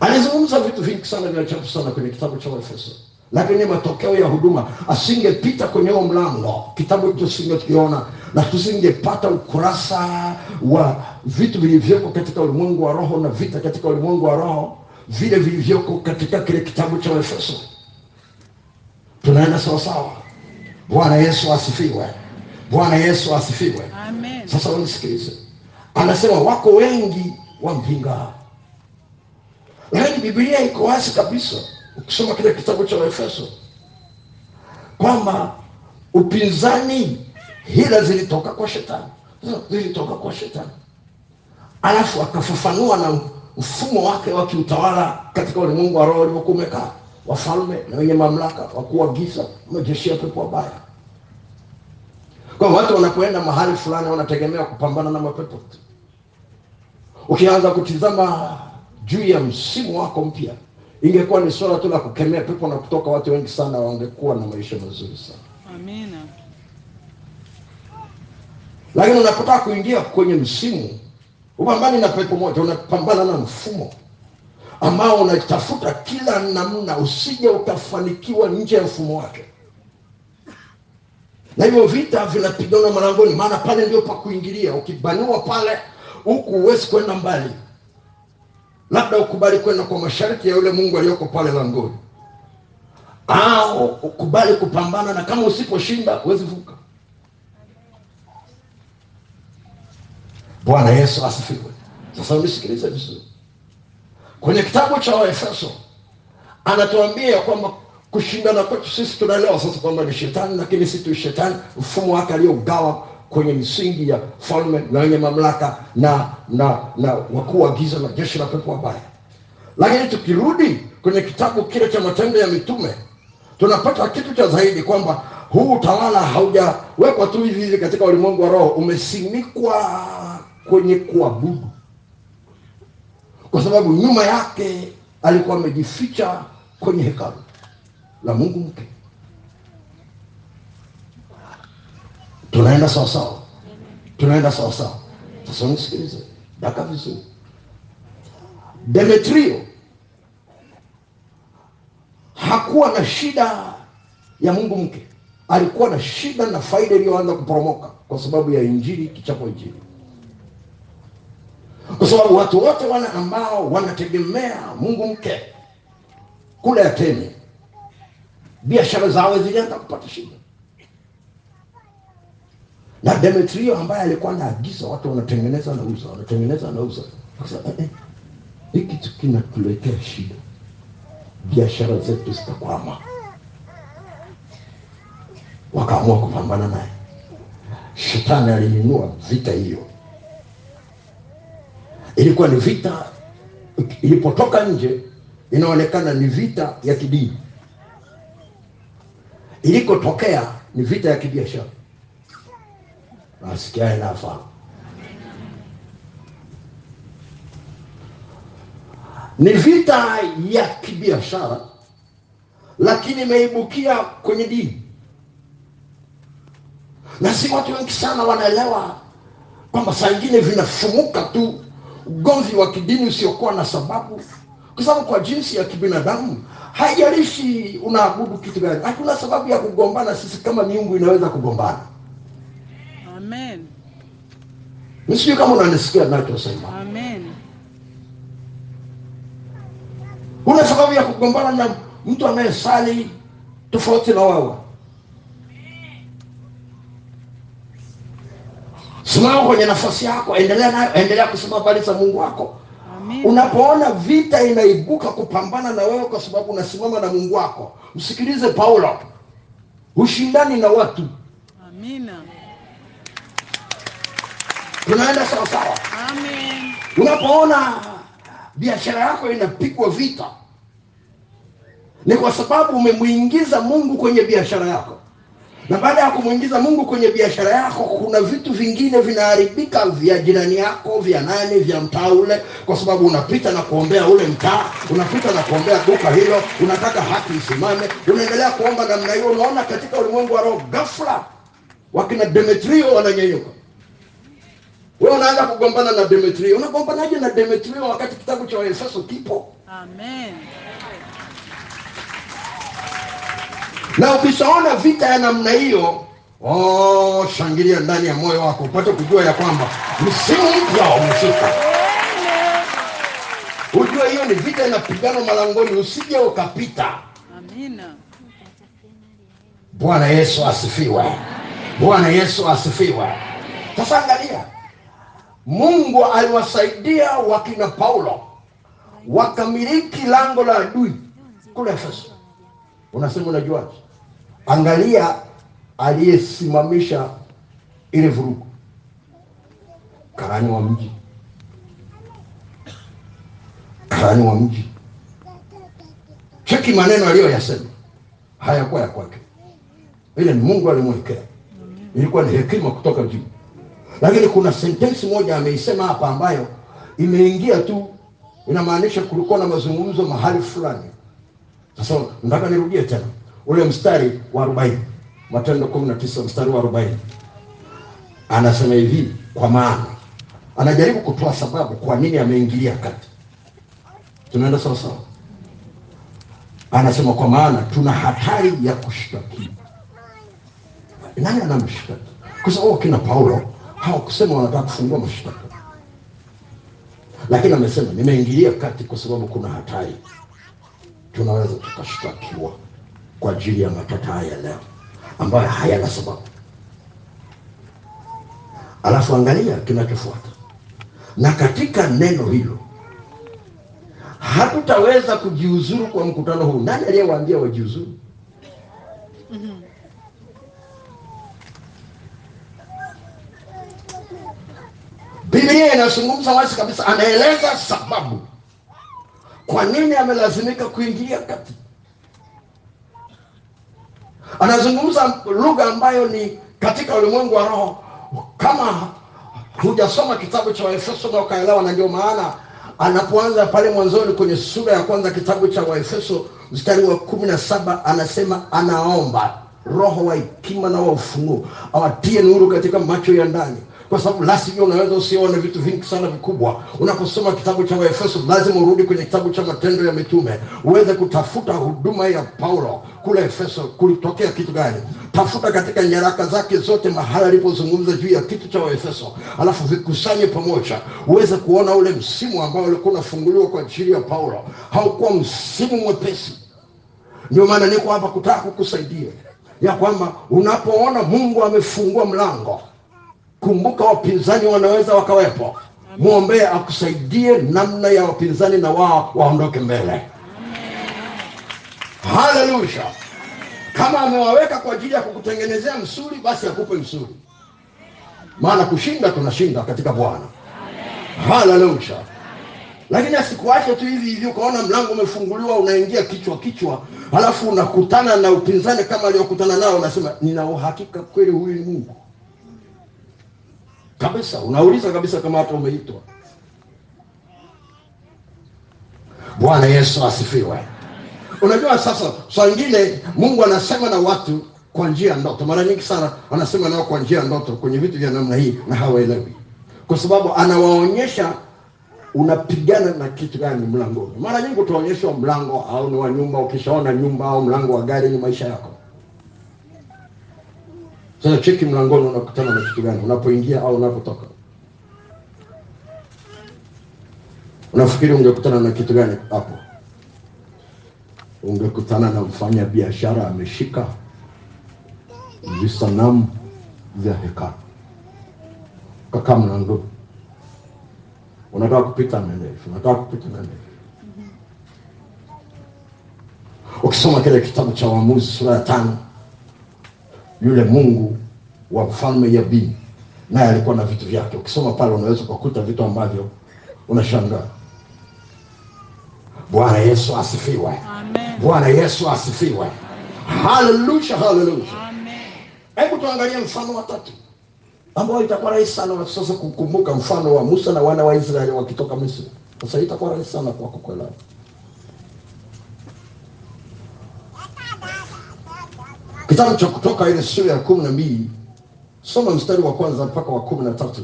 A: alizungumza vitu vingi sana vya ajabu sana kwenye kitabu cha waefeso. Lakini matokeo ya huduma asingepita kwenye huo mlango kitabu tusingekiona na tusingepata ukurasa wa vitu vilivyoko katika ulimwengu wa roho na vita katika ulimwengu wa roho vile vilivyoko katika kile kitabu cha waefeso. Tunaenda sawasawa? Bwana yesu asifiwe. Bwana yesu asifiwe.
B: Amen.
A: sasa unisikilize. Anasema wako wengi wampinga lakini Biblia iko wazi kabisa ukisoma kile kitabu cha waefeso kwamba upinzani hila zilitoka kwa shetani. Zilitoka kwa shetani. Alafu akafafanua na mfumo wake wa kiutawala katika ulimwengu wa roho ulivyokuwa umekaa. Wafalme na wenye mamlaka wakuu wa giza majeshi pepo wabaya. Kwa watu wanapoenda mahali fulani wanategemea kupambana na mapepo. Ukianza kutizama juu ya msimu wako mpya ingekuwa ni swala tu la kukemea pepo na kutoka watu wengi sana wangekuwa na maisha mazuri sana.
B: Amina.
A: lakini unapotaka kuingia kwenye msimu upambani na pepo moja unapambana na mfumo ambao unatafuta kila namna usije ukafanikiwa nje ya mfumo wake. Na hivyo vita vinapigana malangoni maana pale ndio pa kuingilia. Ukibanua pale huku huwezi kwenda mbali labda ukubali kwenda kwa masharti ya yule mungu aliyoko pale langoni. Au ukubali kupambana na kama usiposhinda huwezi vuka. Bwana yesu asifiwe. Sasa unisikilize vizuri. Kwenye kitabu cha waefeso anatuambia kwamba kushindana kwetu sisi tunaelewa sasa kwamba ni shetani lakini si tu shetani. Mfumo wake aliogawa kwenye misingi ya falme na wenye mamlaka na na na wakuu wa giza na jeshi la pepo wabaya. Lakini tukirudi kwenye kitabu kile cha matendo ya mitume tunapata kitu cha zaidi kwamba huu utawala haujawekwa tu hivi hivi katika ulimwengu wa roho umesimikwa kwenye kuabudu. Kwa sababu nyuma yake alikuwa amejificha kwenye hekalu la mungu mke tunaenda sawasawa tunaenda sawasawa sasa nisikilize. Daka vizuri. Demetrio hakuwa na shida ya mungu mke. Alikuwa na shida na faida iliyoanza kuporomoka kwa sababu ya injili kichapo injili. Kwa sababu watu wote wale ambao wanategemea mungu mke. Kule ateni biashara zao zilianza kupata shida na demetrio ambaye alikuwa anaagiza watu wanatengeneza nauza wanatengeneza nauza Akasema, eh, hii kitu kinatuletea shida. Biashara zetu zitakwama. Wakaamua kupambana naye. Shetani aliinua vita hiyo. Ilikuwa ni vita ilipotoka nje inaonekana ni vita ya kidini. Ilikotokea ni vita ya kibiashara nasikiae nafahamu ni vita ya kibiashara lakini imeibukia kwenye dini. Na si watu wengi sana wanaelewa kwamba saa ingine vinafumuka tu ugomvi wa kidini usiokuwa na sababu. Kwa sababu kwa jinsi ya kibinadamu haijalishi unaabudu kitu gani hakuna sababu ya kugombana sisi kama miungu inaweza kugombana
B: Amen.
A: nisijui kama unanisikia nachosema
B: Amen.
A: Una sababu ya kugombana na mtu anayesali tofauti na wewe simama kwenye nafasi yako endelea nayo endelea kusema habari za mungu wako
B: Amen.
A: unapoona vita inaibuka kupambana na wewe kwa sababu unasimama na mungu wako msikilize paulo ushindani na watu
B: Amina.
A: Tunaenda sawasawa unapoona biashara yako inapigwa vita ni kwa sababu umemwingiza mungu kwenye biashara yako. Na baada ya kumwingiza mungu kwenye biashara yako kuna vitu vingine vinaharibika vya jirani yako vya nani vya mtaa ule kwa sababu unapita na kuombea ule mtaa unapita na kuombea duka hilo unataka haki isimame. Unaendelea kuomba namna hiyo unaona katika ulimwengu wa roho gafla wakina demetrio wananyenyuka wewe unaanza kugombana na demetrio. Unagombanaje na demetrio wakati kitabu cha waefeso kipo?
B: Amen.
A: na ukishaona vita ya namna hiyo oh, shangilia ndani ya moyo wako upate kujua ya kwamba msimu mpya umefika. Ujue hiyo ni vita inapigana malangoni usije ukapita.
B: Amina.
A: bwana yesu asifiwe. Bwana yesu asifiwe. Sasa angalia mungu aliwasaidia wakina paulo wakamiliki lango la adui kule efeso. Unasema unajuaje? Angalia aliyesimamisha ile vurugu karani wa mji karani wa mji. Cheki maneno aliyoyasema. Hayakuwa ya kwake. Ile ni mungu alimwekea. Ilikuwa ni hekima kutoka juu lakini kuna sentensi moja ameisema hapa ambayo imeingia tu inamaanisha kulikuwa na mazungumzo mahali fulani. Sasa nataka nirudie tena ule mstari wa arobaini matendo kumi na tisa mstari wa arobaini. Anasema hivi kwa maana anajaribu kutoa sababu kwa nini ameingilia kati. Tunaenda sawa sawa? Anasema kwa maana tuna hatari ya kushtakiwa. Nani anamshtaki? Kwa sababu kina paulo hawakusema wanataka kufungua mashtaka. Lakini amesema nimeingilia kati kwa sababu kuna hatari. Tunaweza tukashtakiwa kwa ajili ya matata haya leo ambayo hayana sababu. Alafu angalia kinachofuata. Na katika neno hilo hatutaweza kujiuzuru kwa mkutano huu. Nani aliyewaambia wajiuzuru biblia inazungumza wazi kabisa anaeleza sababu. Kwa nini amelazimika kuingilia kati? Anazungumza lugha ambayo ni katika ulimwengu wa roho. Kama hujasoma kitabu cha waefeso na ukaelewa na ndio maana anapoanza pale mwanzoni kwenye sura ya kwanza kitabu cha waefeso mstari wa kumi na saba anasema anaomba roho wa hekima na wa ufunguo awatie nuru katika macho ya ndani kwa sababu la unaweza usione vitu vingi sana vikubwa. Unaposoma kitabu cha waefeso lazima urudi kwenye kitabu cha matendo ya mitume uweze kutafuta huduma ya paulo kule efeso kulitokea kitu gani? Tafuta katika nyaraka zake zote mahala alipozungumza juu ya kitu cha waefeso alafu vikusanye pamoja. Uweze kuona ule msimu ambao ulikuwa unafunguliwa kwa ajili ya paulo. Haukuwa msimu mwepesi. Ndio maana niko hapa kutaka kukusaidia ya kwamba unapoona mungu amefungua mlango kumbuka wapinzani wanaweza wakawepo. Mwombee akusaidie namna ya wapinzani na wao waondoke mbele. Haleluya kama amewaweka kwa ajili ya kukutengenezea msuri basi akupe msuri. Maana kushinda tunashinda katika bwana. Haleluya lakini asikuache tu hivi hivi ukaona mlango umefunguliwa unaingia kichwa kichwa halafu unakutana na upinzani kama aliyokutana nao unasema nina uhakika kweli huyu ni mungu kabisa unauliza kabisa kama hata umeitwa. Bwana yesu asifiwe. Unajua sasa saa ingine mungu anasema na watu kwa njia ya ndoto. Mara nyingi sana anasema nao kwa njia ya ndoto kwenye vitu vya namna hii na hawaelewi. Kwa sababu anawaonyesha unapigana na kitu gani mlangoni. Mara nyingi utaonyeshwa mlango au ni wa nyumba ukishaona nyumba au mlango wa gari ni maisha yako sasa cheki mlangoni unakutana na kitu gani? Unapoingia au unapotoka? Unafikiri ungekutana na kitu gani hapo? Ungekutana na mfanya biashara ameshika visanamu vya hekalu. Kakaa mlangoni. Unataka kupita mendefu, unataka kupita mendefu ukisoma kile kitabu cha uamuzi sura ya tano yule mungu wa mfalme yabini naye alikuwa na vitu vyake. Ukisoma pale unaweza ukakuta vitu ambavyo unashangaa. Bwana yesu asifiwe.
B: Amen.
A: bwana yesu asifiwe. Haleluya haleluya hebu tuangalie mfano wa tatu. Ambao itakuwa rahisi sana sasa kukumbuka mfano wa musa na wana wa israeli wakitoka misri. Sasa itakuwa rahisi sana kwako kuelewa kitabu cha kutoka ile sura ya kumi na mbili. Soma mstari wa kwanza mpaka wa kumi na tatu.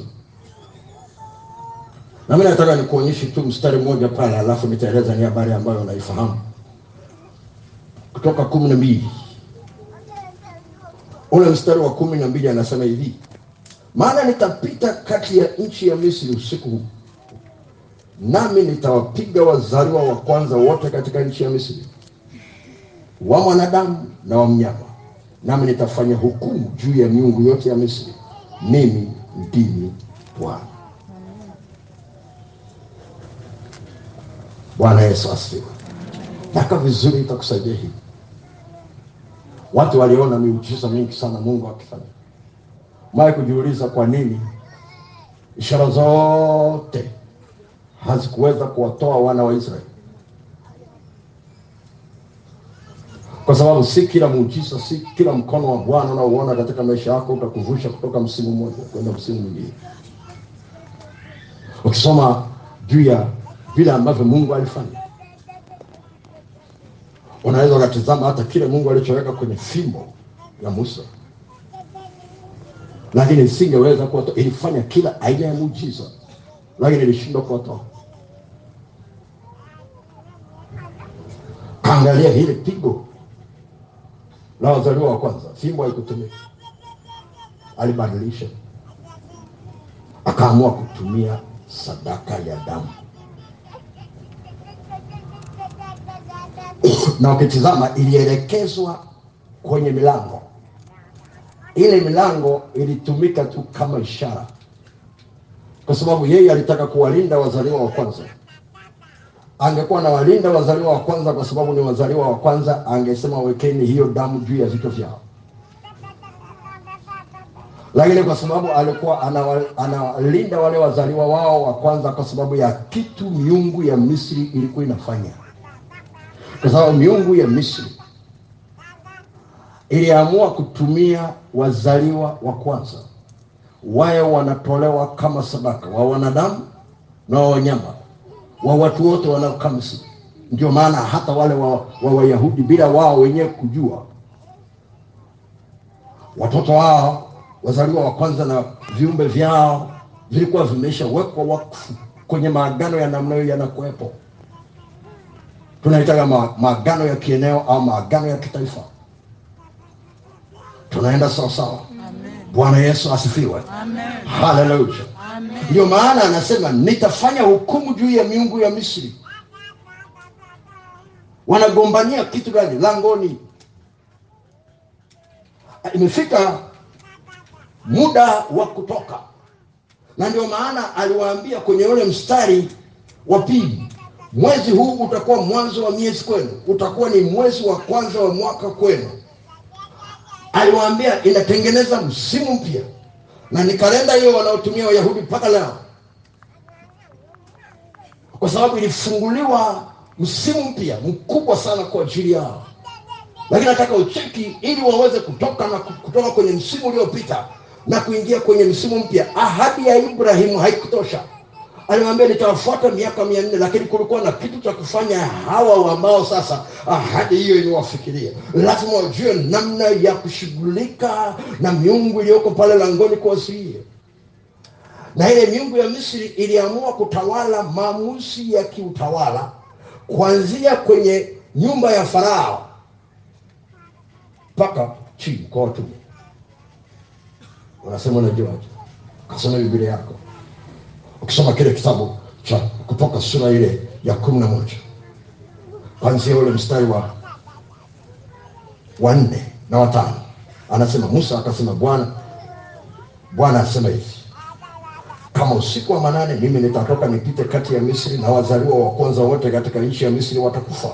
A: Na mi nataka nikuonyeshe tu mstari mmoja pale alafu nitaeleza ni habari ambayo unaifahamu. Kutoka kumi na mbili. Ule mstari wa kumi na mbili anasema hivi. Maana nitapita kati ya nchi ya misri usiku nami nitawapiga wazaliwa wa kwanza wote katika nchi ya misri wa mwanadamu na wa mnyama nami nitafanya hukumu juu ya miungu yote ya misri. Mimi ndimi bwana. Bwana yesu asifiwe. Taka vizuri itakusaidia hivi. Watu waliona miujiza mingi sana mungu akifanya. Mwaye kujiuliza kwa nini? Ishara zote hazikuweza kuwatoa wana wa israeli kwa sababu si kila muujiza si kila mkono wa bwana unaouona katika maisha yako utakuvusha kutoka msimu mmoja kwenda msimu mwingine. Ukisoma juu ya vile ambavyo mungu alifanya unaweza ukatizama hata kile mungu alichoweka kwenye fimbo ya musa. Lakini isingeweza kuwatoa ilifanya kila aina ya muujiza lakini ilishindwa kuwatoa Angalia hili pigo la wazaliwa wa kwanza fimbo haikutumika alibadilisha akaamua kutumia sadaka ya damu. <coughs> Na ukitizama ilielekezwa kwenye milango. Ile milango ilitumika tu kama ishara. Kwa sababu yeye alitaka kuwalinda wazaliwa wa kwanza angekuwa na walinda wazaliwa wa kwanza kwa sababu ni wazaliwa wa kwanza angesema wekeni hiyo damu juu ya vichwa vyao. Lakini kwa sababu alikuwa analinda anawalinda wale wazaliwa wao wa kwanza kwa sababu ya kitu miungu ya misri ilikuwa inafanya. Kwa sababu miungu ya misri iliamua kutumia wazaliwa wa kwanza. Wayo wanatolewa kama sadaka wa wanadamu na wa wanyama wa watu wote wanaokaa misri ndio maana hata wale wa, wa wayahudi bila wao wenyewe kujua watoto wao wazaliwa wa kwanza na viumbe vyao vilikuwa vimeshawekwa wakfu kwenye maagano ya namna hiyo yanakuwepo. Tunaitaga ma, maagano ya kieneo au maagano ya kitaifa. Tunaenda sawasawa. Bwana yesu asifiwe.
B: Amen.
A: haleluya. Ndio maana anasema nitafanya hukumu juu ya miungu ya misri. Wanagombania kitu gani? Langoni. Imefika muda wa kutoka. Na ndio maana aliwaambia kwenye ule mstari wa pili mwezi huu utakuwa mwanzo wa miezi kwenu. Utakuwa ni mwezi wa kwanza wa mwaka kwenu. Aliwaambia inatengeneza msimu mpya na ni kalenda hiyo wanaotumia wayahudi mpaka leo. Kwa sababu ilifunguliwa msimu mpya mkubwa sana kwa ajili yao. Lakini nataka ucheki ili waweze kutoka na kutoka kwenye msimu uliopita na kuingia kwenye msimu mpya. Ahadi ya ibrahimu haikutosha alimwambia nitawafuata miaka mia nne lakini kulikuwa na kitu cha kufanya hawa ambao sasa ahadi hiyo iliwafikiria lazima wajue namna ya kushughulika na miungu iliyoko pale langoni kuwasilia na ile miungu ya misri iliamua kutawala maamuzi ya kiutawala kuanzia kwenye nyumba ya farao mpaka chini kwa watumwa unasema unajuaje kasoma biblia yako ukisoma kile kitabu cha kutoka sura ile ya kumi na moja kwanzia ule mstari wa wanne na watano anasema musa akasema bwana bwana asema hivi kama usiku wa manane mimi nitatoka nipite kati ya misri na wazaliwa wa kwanza wote katika nchi ya misri watakufa.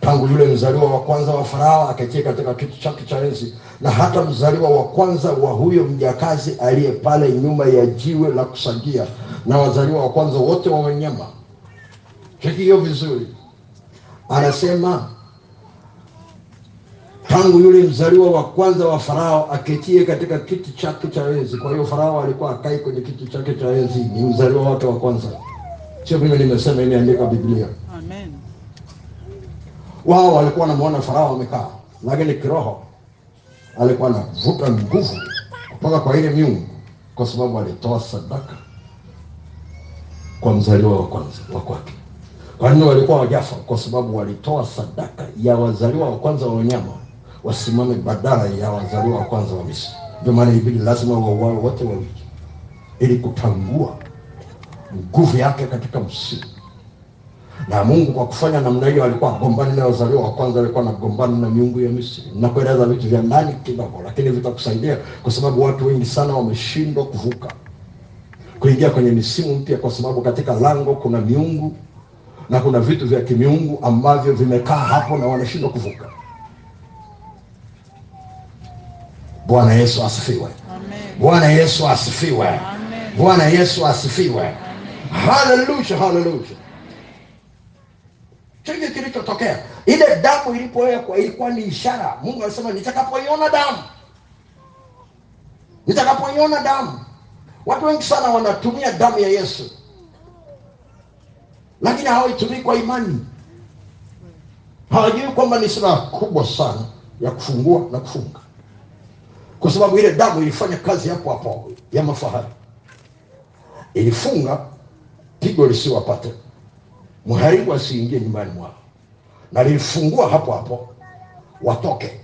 A: Tangu yule mzaliwa wa kwanza wa farao aketie katika kiti chake cha enzi na hata mzaliwa wa kwanza wa huyo mjakazi aliye pale nyuma ya jiwe la kusagia na wazaliwa wa kwanza wote wa wanyama cheki hiyo vizuri anasema tangu yule mzaliwa wa kwanza wa Farao aketie katika kiti chake cha enzi. Kwa hiyo Farao alikuwa akai kwenye kiti chake cha enzi, ni mzaliwa wake wa kwanza, sio mimi nimesema, imeandika Biblia.
B: Amen.
A: Wao walikuwa wanamwona Farao amekaa, lakini kiroho alikuwa anavuta nguvu kutoka kwa ile miungu, kwa sababu alitoa sadaka kwa mzaliwa wa kwanza wa kwake. Kwa nini walikuwa wajafa? Kwa sababu walitoa sadaka ya wazaliwa wa kwanza wa wanyama wasimame badala ya wazaliwa wa kwanza wa Misri. Ndio maana ibidi lazima wauawe wote wawili ili kutangua nguvu yake katika msimu. Na Mungu kwa kufanya namna hiyo alikuwa agombani na wazaliwa wa kwanza, alikuwa anagombana na miungu ya Misri. Nakueleza vitu vya ndani kidogo, lakini vitakusaidia kwa sababu watu wengi sana wameshindwa kuvuka kuingia kwenye misimu mpya, kwa sababu katika lango kuna miungu na kuna vitu vya kimiungu ambavyo vimekaa hapo na wanashindwa kuvuka. Bwana Yesu asifiwe. Bwana Yesu asifiwe. Bwana Yesu asifiwe. Haleluya, haleluya. Chenye kilichotokea, ile damu ilipowekwa ilikuwa ni ishara. Mungu alisema nitakapoiona damu, nitakapoiona damu. Watu wengi sana wanatumia damu ya Yesu, lakini hawaitumii kwa imani. Hawajui kwamba ni silaha kubwa sana ya kufungua na kufunga, kwa sababu ile damu ilifanya kazi hapo hapo ya mafahari, ilifunga pigo lisiwapate, mharibu asiingie nyumbani mwao, na lilifungua hapo hapo watoke.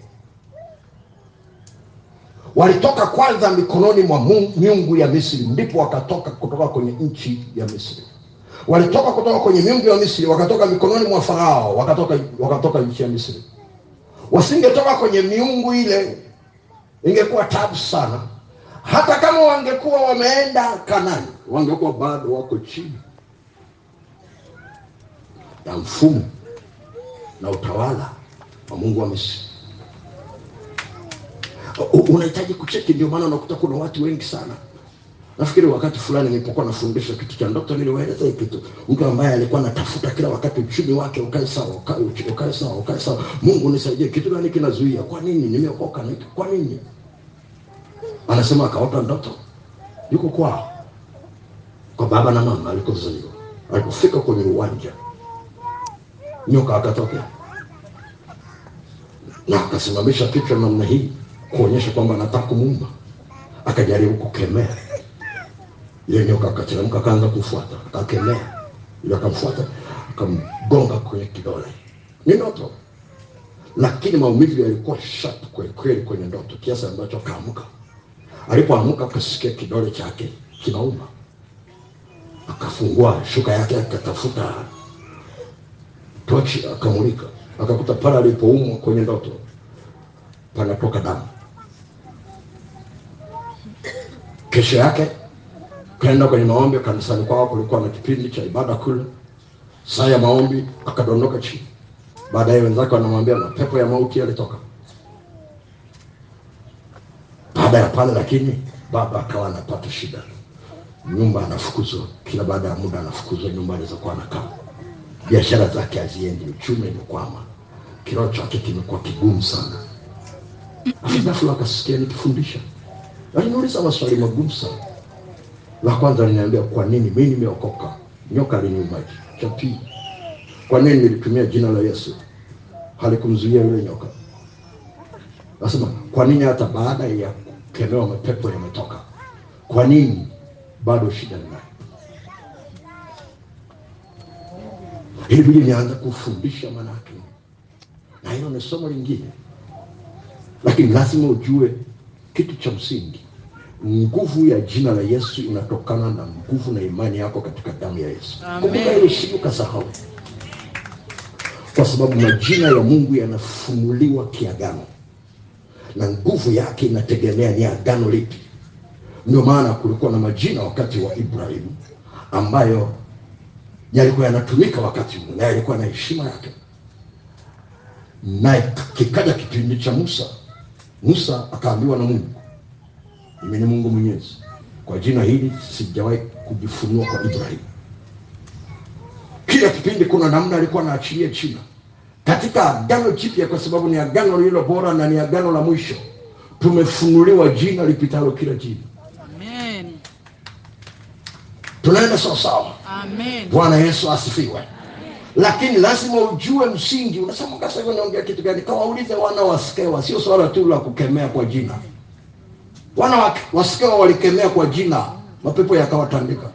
A: Walitoka kwanza mikononi mwa miungu ya Misri, ndipo wakatoka kutoka kwenye nchi ya Misri. Walitoka kutoka kwenye miungu ya Misri, wakatoka mikononi mwa Farao, wakatoka wakatoka nchi ya Misri. Wasingetoka kwenye miungu ile, ingekuwa tabu sana. Hata kama wangekuwa wameenda Kanani, wangekuwa bado wako chini ya mfumo na utawala wa Mungu wa Misri. Unahitaji kucheki. Ndio maana unakuta kuna watu wengi sana. Nafikiri wakati fulani nilipokuwa nafundisha kitu cha ndoto, niliwaeleza hii kitu. Mtu ambaye alikuwa anatafuta kila wakati uchumi wake ukae sawa, ukae ukae sawa, ukae sawa. Mungu nisaidie, kitu gani kinazuia? Kwa nini nimeokoka? Kwa nini? Anasema akaota ndoto, yuko kwao kwa baba na mama alikozaliwa. Alipofika kwenye uwanja, nyoka akatokea na akasimamisha kichwa namna hii kuonyesha kwamba anataka kumuumba. Akajaribu kukemea ile nyoka, akateremka akaanza kufuata, akakemea yule, akamfuata akamgonga kwenye kidole. Ni ndoto, lakini maumivu yalikuwa sharp kweli kweli kwenye ndoto, kiasi ambacho akaamka. Alipoamka akasikia kidole chake kinauma, akafungua shuka yake akatafuta tochi akamulika, akakuta pale alipoumwa kwenye ndoto panatoka damu. Kesho yake kaenda kwenye maombi kanisani kwao, kulikuwa na kipindi cha ibada kule. Saa ya maombi akadondoka chini. Baadaye wenzake wanamwambia mapepo ya mauti yalitoka. Baada ya pale, lakini baba akawa anapata shida, nyumba anafukuzwa, kila baada ya muda anafukuzwa nyumba alizokuwa anakaa biashara zake haziendi, uchumi umekwama, kiroho chake kimekuwa kigumu sana. Alafu akasikia nikifundisha, aliniuliza maswali magumu sana. La kwanza aliniambia, kwa nini mimi nimeokoka, nyoka aliniumaji? Cha pili, kwa nini nilitumia jina la Yesu, halikumzuia yule nyoka? Nasema, kwa nini hata baada ya kukemewa mapepo yametoka? Kwa nini bado shida ninayo? Hivi nianza kufundisha manake, na hilo ni somo lingine, lakini lazima ujue kitu cha msingi. Nguvu ya jina la Yesu inatokana na nguvu na imani yako katika damu ya Yesu. Kumbuka hilo, ukasahau, kwa sababu majina ya Mungu yanafunuliwa kiagano na nguvu yake inategemea ni agano lipi. Ndio maana kulikuwa na majina wakati wa Ibrahimu ambayo yalikuwa yanatumika wakati huu na yalikuwa na heshima yake, na kikaja kipindi cha Musa. Musa akaambiwa na Mungu, mimi ni Mungu Mwenyezi, kwa jina hili sijawahi kujifunua kwa Ibrahimu. Kila kipindi kuna namna alikuwa anaachilia jina katika agano jipya kwa sababu ni agano lililo bora na ni agano la mwisho tumefunuliwa jina lipitalo kila jina
B: Amen.
A: tunaenda sawasawa
B: Amen.
A: bwana yesu asifiwe lakini lazima ujue msingi. Unasema hivyo naongea kitu gani? Kawaulize wana waskewa sio swala tu la kukemea kwa jina. Wana wa- walikemea kwa jina. Mapepo yakawatandika.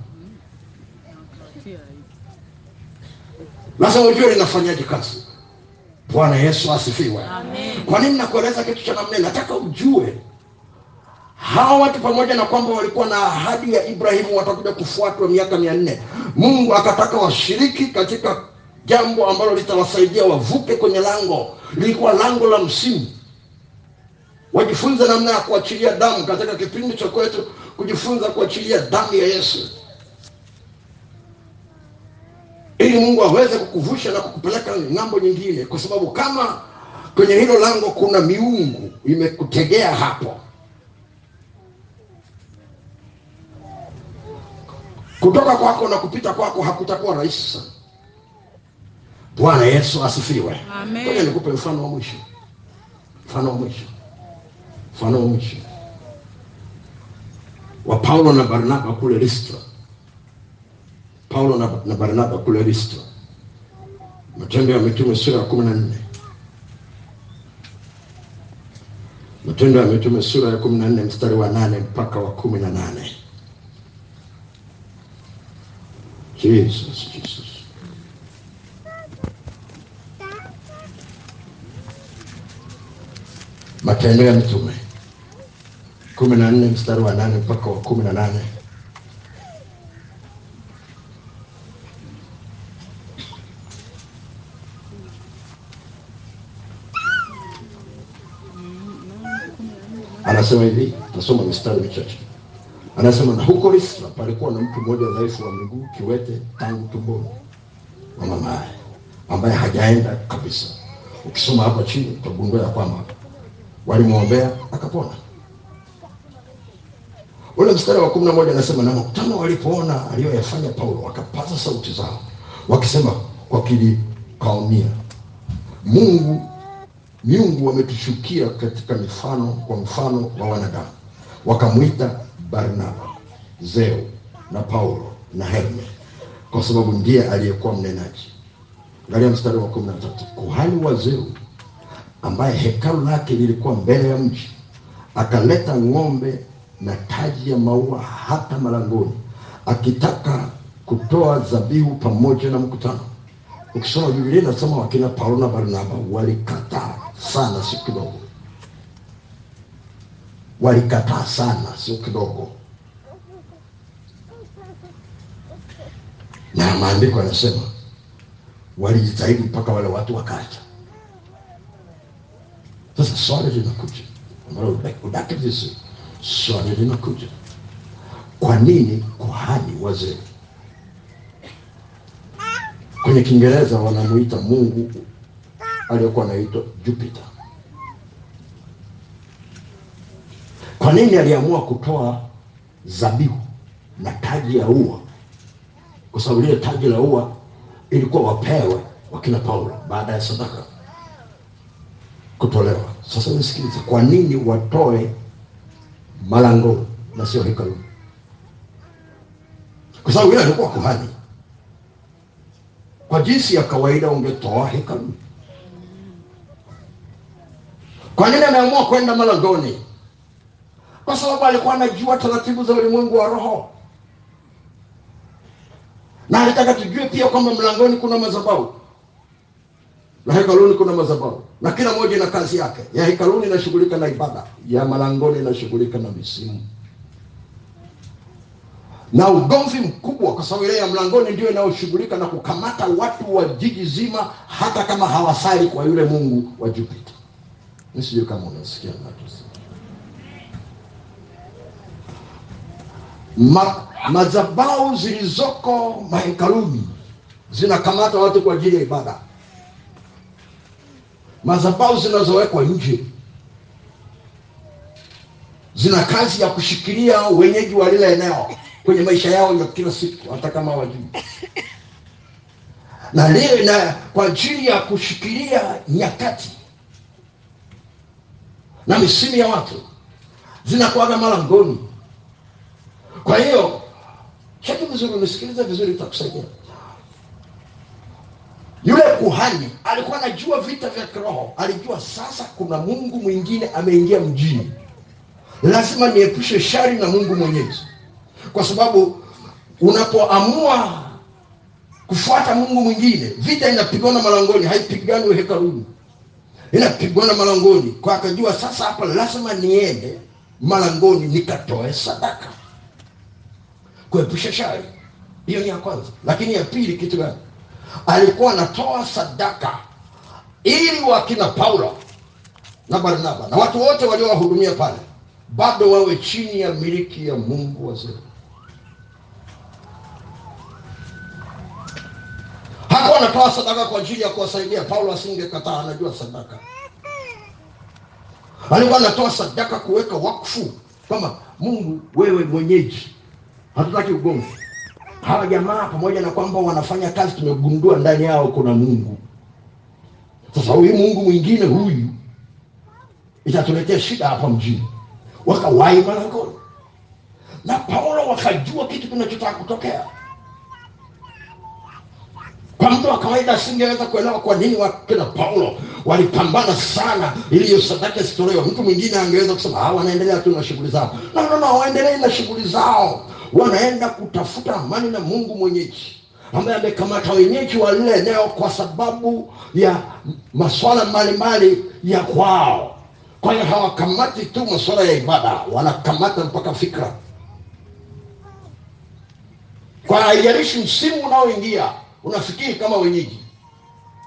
A: Lazima ujue linafanyaje kazi. Bwana yesu asifiwe. Kwa nini nakueleza kitu cha namna nataka ujue. Hawa watu pamoja na kwamba walikuwa na ahadi ya ibrahimu watakuja kufuatwa miaka mia nne mungu akataka washiriki katika jambo ambalo litawasaidia wavuke kwenye lango. Lilikuwa lango la msimu. Wajifunze namna ya kuachilia damu katika kipindi cha kwetu kujifunza kuachilia damu ya yesu. Ili mungu aweze kukuvusha na kukupeleka ng'ambo nyingine kwa sababu kama kwenye hilo lango kuna miungu imekutegea hapo. Kutoka kwako na kupita kwako hakutakuwa rahisi sana bwana yesu asifiwe.
B: Amen.
A: Ngoja nikupe mfano wa mwisho. Mfano wa mwisho. Mfano wa mwisho. Wa paulo na barnaba kule listra. Paulo na, na barnaba kule listra. Matendo ya mitume sura ya kumi na nne. Matendo ya mitume sura ya kumi na nne mstari wa nane mpaka wa kumi na nane. Jesus jesus matendo ya mitume. Kumi na nne mstari wa nane mpaka wa kumi na nane. Anasema hivi tasoma mistari michache. Anasema na huko listra palikuwa na mtu mmoja dhaifu wa miguu kiwete tangu tumboni wa mamaye ambaye hajaenda kabisa. Ukisoma hapa chini utagundua ya kwamba walimwombea akapona. Ule mstari wa kumi na moja anasema na makutano walipoona aliyoyafanya paulo wakapaza sauti zao wakisema kwa kilikaomia mungu miungu wametushukia katika mifano kwa mfano wa wanadamu. Wakamwita barnaba zeu na paulo na herme kwa sababu ndiye aliyekuwa mnenaji. Angalia mstari wa kumi na tatu. Kuhani wa zeu ambaye hekalu lake lilikuwa mbele ya mji. Akaleta ng'ombe na taji ya maua hata malangoni akitaka kutoa dhabihu pamoja na mkutano. Ukisoma biblia inasema wakina paulo na barnaba walikataa sana sio kidogo walikataa sana sio kidogo na maandiko yanasema walijitahidi mpaka wale watu wakaacha sasa swali linakuja ambalo uda- udake vizuri swali linakuja kwa nini kuhani wazee? Kwenye kiingereza wanamuita mungu aliyokuwa anaitwa jupiter. Kwa nini aliamua kutoa zabihu na taji ya ua? Kwa sababu lile taji la ua ilikuwa wapewe wakina paulo baada ya sadaka kutolewa. Sasa nisikilize kwa nini watoe malangoni na sio hekaluni kwa sababu yeye alikuwa kuhani. Kwa jinsi ya kawaida ungetoa hekaluni kwa nini ameamua kwenda malangoni? Kwa sababu alikuwa anajua taratibu za ulimwengu wa roho. Na alitaka tujue pia kwamba mlangoni kuna madhabahu. Na hekaluni kuna madhabahu na kila moja ina kazi yake. Ya hekaluni inashughulika na ibada. Ya malangoni inashughulika na misimu. Na ugomvi mkubwa kwa sababu ile ya mlangoni ndio inayoshughulika na kukamata watu wa jiji zima hata kama hawasali kwa yule mungu wa jupiter. Nisijui kama unasikia Ma, madhabau zilizoko mahekaluni zinakamata watu kwa ajili ya ibada madhabau zinazowekwa nje. Zina kazi ya kushikilia wenyeji wa lile eneo kwenye maisha yao ya kila siku hata kama wajui na na kwa ajili ya kushikilia nyakati na misimu ya watu zinakuaga malangoni. Kwa hiyo cheki vizuri unisikiliza vizuri itakusaidia yule kuhani alikuwa anajua vita vya kiroho. Alijua sasa kuna mungu mwingine ameingia mjini. Lazima niepushe shari na mungu mwenyezi kwa sababu unapoamua kufuata mungu mwingine vita inapigana malangoni haipiganwi hekaluni. Inapigana malangoni. Kwa akajua sasa hapa lazima niende malangoni nikatoe sadaka. Kuepusha shari. Hiyo ni ya kwanza. Lakini ya pili kitu gani alikuwa anatoa sadaka ili wakina paulo na barnaba na watu wote waliowahudumia pale bado wawe chini ya miliki ya mungu wazee hakuwa anatoa sadaka kwa ajili ya kuwasaidia. Paulo asingekataa anajua sadaka. Alikuwa anatoa sadaka kuweka wakfu kama mungu wewe mwenyeji hatutaki ugomvi hawa jamaa pamoja na kwamba wanafanya kazi tumegundua ndani yao kuna mungu. Sasa huyu mungu mwingine huyu itatuletea shida hapa mjini. Wakawai malangoni na paulo wakajua kitu kinachotaka kutokea. Kwa mtu wa kawaida asingeweza kuelewa kwa nini wakina paulo walipambana sana ili hiyo sadaka isitolewe. Mtu mwingine angeweza kusema "Ah, wanaendelea tu na shughuli zao. No, no, no, waendelee na shughuli zao wanaenda kutafuta amani na mungu mwenyeji ambaye amekamata wenyeji wa lile eneo kwa sababu ya maswala mbalimbali ya kwao. Kwa hiyo hawakamati tu maswala ya ibada wanakamata mpaka fikra. Kwa haijalishi msimu unaoingia unafikiri kama wenyeji.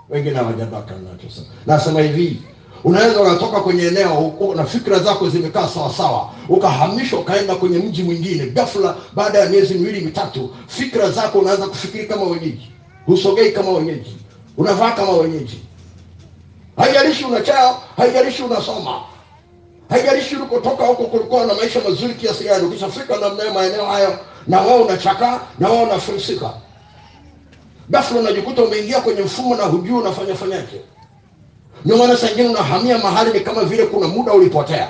A: Wengine hawajabaka nachosema nasema hivi unaweza ukatoka kwenye eneo uko na fikra zako zimekaa sawasawa ukahamishwa ukaenda kwenye mji mwingine ghafla baada ya miezi miwili mitatu fikra zako unaanza kufikiri kama wenyeji. Husogei kama wenyeji. Unavaa kama wenyeji. Haijalishi unachao haijalishi unasoma. Haijalishi ulikotoka huko kulikuwa na maisha mazuri kiasi gani. Ukishafika namna maeneo hayo na wao unachakaa na wao unafilisika ghafla unajikuta umeingia kwenye mfumo na hujui unafanya fanyaje ndio maana saa unahamia mahali ni kama vile kuna muda ulipotea.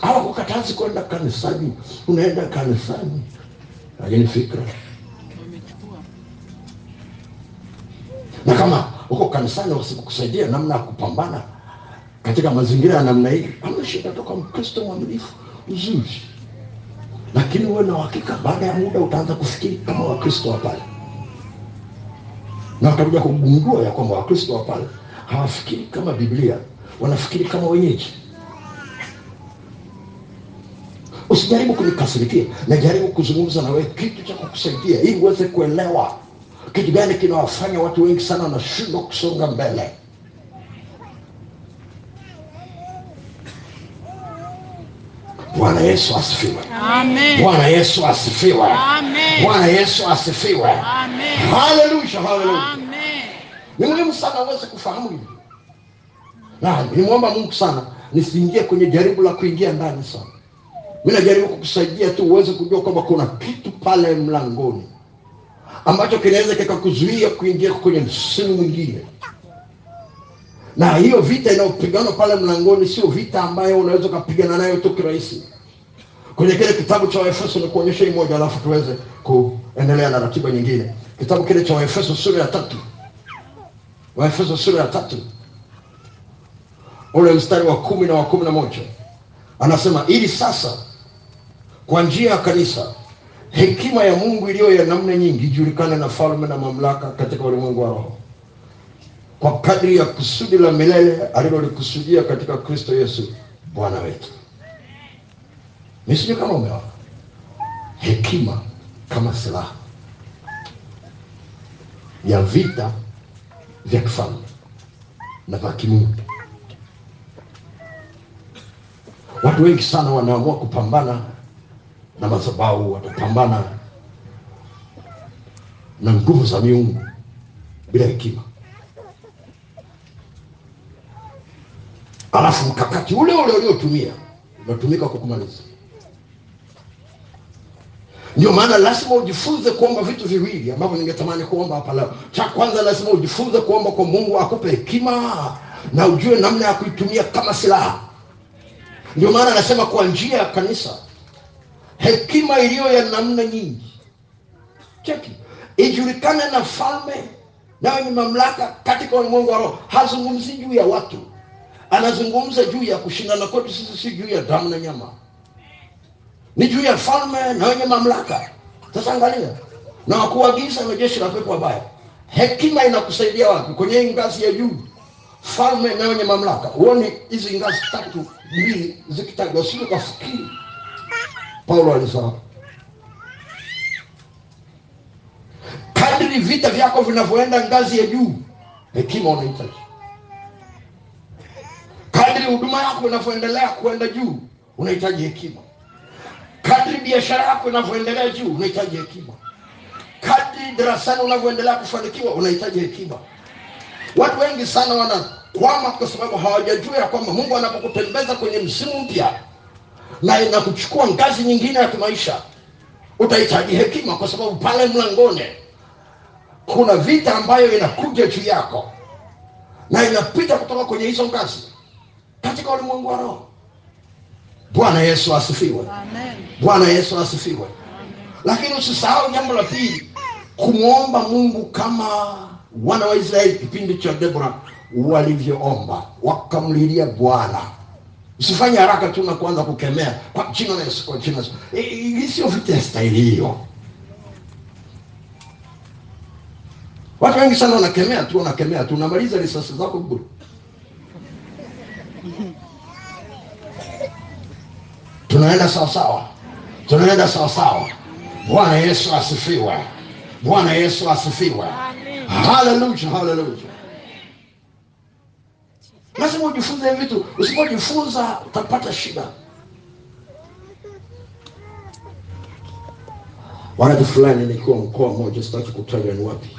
A: Hawakukatazi kwenda kanisani. Unaenda kanisani. Lakini fikra. Na kama uko kanisani wasikusaidia namna ya kupambana katika mazingira ya namna hii. Hamna toka mkristo mwaminifu. Uzuri. Lakini uwe na uhakika baada ya muda utaanza kufikiri kama wakristo wa pale na watakuja kugundua ya kwamba wakristo wa pale hawafikiri kama biblia wanafikiri kama wenyeji. Usijaribu kunikasirikia najaribu kuzungumza na wewe kitu cha kukusaidia ili uweze kuelewa kitu gani kinawafanya watu wengi sana wanashindwa kusonga mbele bwana yesu asifiwe
B: Amen.
A: bwana yesu asifiwe
B: Amen.
A: bwana yesu asifiwe
B: Amen.
A: haleluya haleluya
B: Amen.
A: ni muhimu sana uweze kufahamu hivi na nimwomba mungu sana nisiingie kwenye jaribu la kuingia ndani sana mi najaribu kukusaidia tu uweze kujua kwamba kuna kitu pale mlangoni ambacho kinaweza kikakuzuia kuingia kwenye msimu mwingine na hiyo vita inayopiganwa pale mlangoni sio vita ambayo unaweza ukapigana nayo tu kirahisi. Kwenye kile kitabu cha waefeso ni kuonyesha hii moja alafu tuweze kuendelea na ratiba nyingine. Kitabu kile cha waefeso sura ya tatu. Waefeso sura ya tatu. Ule mstari wa kumi na wa kumi na moja. Anasema ili sasa kwa njia ya kanisa hekima ya mungu iliyo ya namna nyingi ijulikane na falme na mamlaka katika ulimwengu wa roho kwa kadri ya kusudi la milele alilolikusudia katika kristo yesu bwana wetu. Nisije kama umeona. Hekima kama silaha ya vita vya kifalme na vya kimungu. Watu wengi sana wanaamua kupambana na madhabahu watapambana na nguvu za miungu bila hekima alafu mkakati ule ule uliotumia unatumika kukumaliza ndio maana lazima ujifunze kuomba vitu viwili ambavyo ningetamani kuomba hapa leo. Cha kwanza lazima ujifunze kuomba kwa mungu akupe hekima na ujue namna ya kuitumia kama silaha. Ndio maana anasema kwa njia ya kanisa hekima iliyo ya namna nyingi. Cheki ijulikane na falme nayo ni mamlaka katika ulimwengu wa roho. Hazungumzi juu ya watu anazungumza juu ya kushindana kwetu sisi si juu ya damu na nyama. Ni juu ya falme na wenye mamlaka. Sasa angalia. Na wakuagiza na jeshi la pepo wabaya. Hekima inakusaidia wapi? Kwenye ngazi ya juu. Falme na wenye mamlaka. Uone hizi ngazi tatu mbili zikitajwa. Sio kafikiri paulo alisema. Kadri vita vyako vinavyoenda ngazi ya juu hekima unahitaji kadri huduma yako inavyoendelea kuenda juu unahitaji hekima. Kadri biashara yako inavyoendelea juu unahitaji hekima. Kadri darasani unavyoendelea kufanikiwa unahitaji hekima. Watu wengi sana wanakwama kwa sababu hawajajua ya kwamba mungu anapokutembeza kwenye msimu mpya na inakuchukua ngazi nyingine ya kimaisha utahitaji hekima kwa sababu pale mlangoni kuna vita ambayo inakuja juu yako na inapita kutoka kwenye hizo ngazi katika ulimwengu wa roho. Bwana yesu asifiwe. Bwana yesu asifiwe. Lakini usisahau jambo la pili kumwomba mungu kama wana wa israeli kipindi cha debora walivyoomba wakamlilia bwana. Usifanye haraka tu na kuanza kukemea. Kwa jina la yesu kwa jina la yesu. Hii sio vita ya staili hiyo. Watu wengi sana wanakemea tu wanakemea tu. Unamaliza risasi zako bure tunaenda sawasawa tunaenda sawasawa bwana yesu asifiwe. Bwana yesu asifiwe. Haleluya haleluya lazima ujifunze vitu usipojifunza utapata shida. Wakati fulani nikiwa mkoa mmoja sitaki kutaja ni wapi.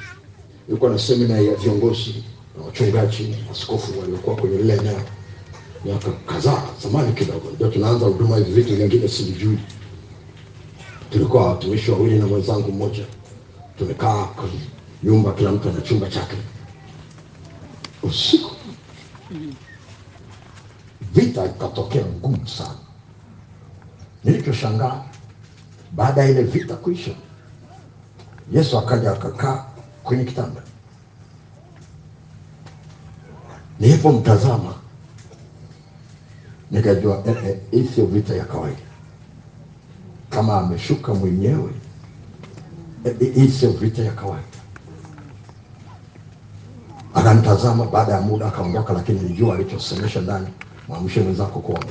A: Ilikuwa na semina ya viongozi na wachungaji askofu waliokuwa kwenye lile eneo miaka kadhaa zamani kidogo. Ndio tunaanza huduma hivi vitu vingine sivijui tulikuwa watumishi wawili na mwenzangu mmoja. Tumekaa nyumba kila mtu ana chumba chake. Usiku. Vita ikatokea ngumu sana. Nilichoshangaa baada ya ile vita kuisha yesu akaja akakaa kwenye kitanda. Nilipomtazama nikajua eh, eh, hii sio vita ya kawaida. Kama ameshuka mwenyewe eh, hii sio vita ya kawaida. Akanitazama baada ya muda akaondoka lakini nilijua alichosemesha ndani mwamshe mwenzako kuomba.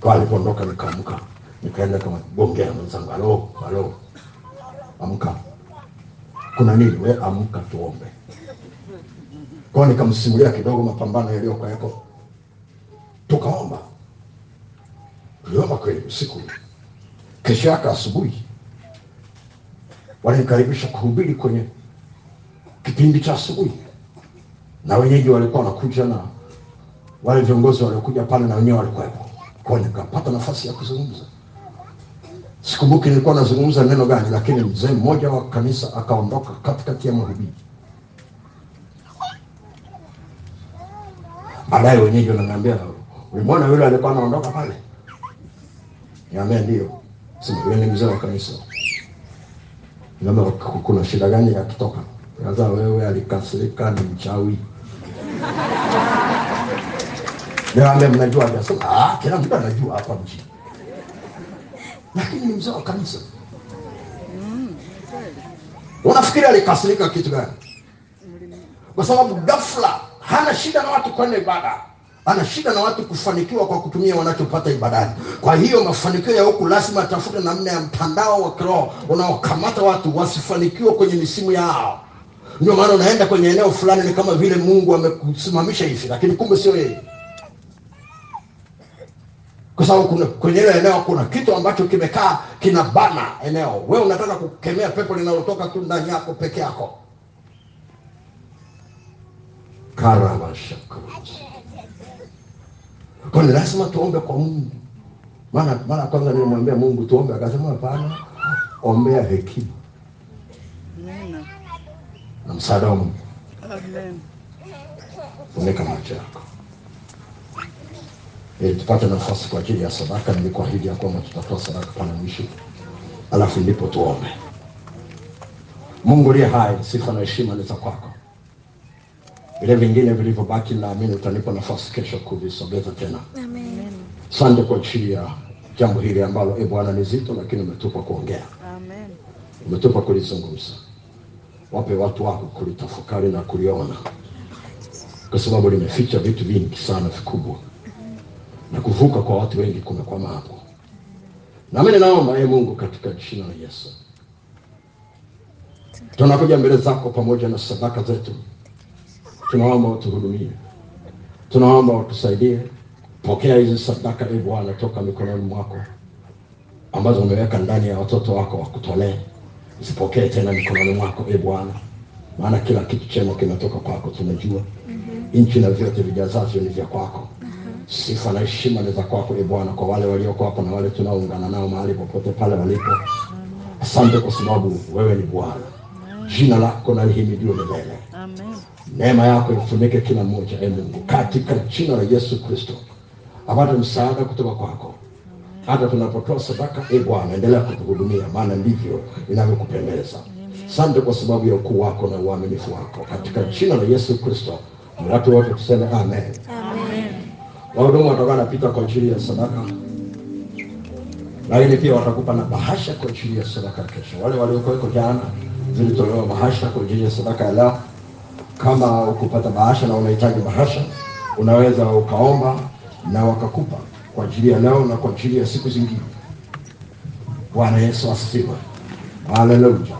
A: Kwa alipoondoka nikaamka nikaenda kama gongea mwenzangu alo alo, amka. Kuna nini? We amka tuombe. Kwao nikamsimulia kidogo mapambano yaliyokuweko tukaomba. Tuliomba kweli usiku. Kesho yake asubuhi. Walinikaribisha kuhubiri kwenye kipindi cha asubuhi. Na wenyeji walikuwa wanakuja na wale viongozi waliokuja pale na wenyewe walikuwepo. Kwa nikapata nafasi ya kuzungumza. Sikumbuki nilikuwa nazungumza neno gani lakini mzee mmoja wa kanisa akaondoka katikati ya mahubiri. Baadaye wenyeji wananiambia ulimwona yule alikuwa anaondoka pale? Niambia ndio. Sema yule ni mzee wa kanisa. Niambia, "Ku- kuna shida gani akitoka kaza wewe alikasirika ni mchawi. Niambia mnajua akasema ah kila mtu anajua hapa mjini lakini ni mzee wa kanisa. Unafikiri alikasirika kitu gani? Kwa sababu ghafla hana shida na watu kwenda ibada ana shida na watu kufanikiwa kwa kutumia wanachopata ibadani. Kwa hiyo mafanikio ya huku lazima atafute namna ya mtandao wa kiroho unaokamata watu wasifanikiwe kwenye misimu yao. Ndio maana unaenda kwenye eneo fulani ni kama vile mungu amekusimamisha hivi lakini kumbe sio yeye. Kwa sababu kuna kwenye ile eneo kuna kitu ambacho kimekaa kina bana eneo. Wewe unataka kukemea pepo linalotoka tu ndani yako peke yako karamashakaruzi kwani lazima tuombe kwa mungu maana mara ya kwanza nilimwambia mungu tuombe akasema hapana ombea hekima na msaada wa Mungu.
B: Amen.
A: Funika macho yako ili tupate nafasi kwa ajili ya sadaka. Nilikuahidi ya kwamba tutatoa sadaka pana mwisho, alafu ndipo tuombe. Mungu liye hai, sifa na heshima ni za kwako. Vile vingine vilivyobaki, naamini utanipa nafasi kesho kuvisogeza tena.
C: Amen.
A: Asante kwa ajili ya jambo hili ambalo e Bwana ni zito, lakini umetupa kuongea,
B: Amen.
A: umetupa kulizungumza. Wape watu wako kulitafakari na kuliona, kwa sababu limeficha vitu vingi sana vikubwa, na kuvuka kwa watu wengi kumekwama hapo. Nami ninaomba e Mungu, katika jina la Yesu, tunakuja mbele zako pamoja na sadaka zetu, tunaomba utuhudumie, tunaomba utusaidie. Pokea hizi sadaka e Bwana toka mikononi mwako ambazo umeweka ndani ya watoto wako wakutolee, zipokee tena mikononi mwako e Bwana, maana kila kitu chema kinatoka kwako, tunajua nchi na vyote vijazavyo ni vya kwako. Sifa na heshima ni za kwako e Bwana, kwa wale walioko hapa na wale tunaoungana nao mahali popote pale walipo. Asante kwa sababu wewe ni Bwana, jina lako na lihimidiwe milele.
B: Amen.
A: Neema yako ifunike kila mmoja e Mungu, katika jina la Yesu Kristo, apate msaada kutoka kwako hata tunapotoa sadaka. E Bwana, endelea kutuhudumia, maana ndivyo inavyokupendeza. Sante kwa sababu ya ukuu wako na uaminifu wako, katika jina la Yesu Kristo. Watu wote tuseme amen.
C: Amen.
A: Wahudumu watakuwa napita kwa ajili ya sadaka, lakini pia watakupa na bahasha kwa ajili ya sadaka kesho. Wale waliokuweko jana, zilitolewa bahasha kwa ajili ya sadaka ya leo. Kama ukupata bahasha na unahitaji bahasha, unaweza ukaomba na wakakupa kwa ajili ya leo na kwa ajili ya siku zingine. Bwana Yesu asifiwe, haleluya.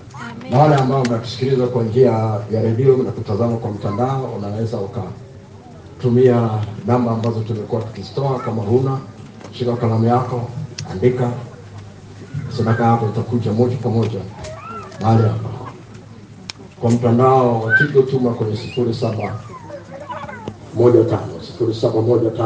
A: Na wale ambao mnatusikiliza kwa njia ya redio na kutazama kwa mtandao, unaweza ukatumia namba ambazo tumekuwa tukizitoa. Kama huna, shika kalamu yako, andika sadaka yako, itakuja moja kwa moja mahali hapa. Kwa mtandao wa Tigo, tuma kwenye sifuri saba moja tano sifuri saba moja tano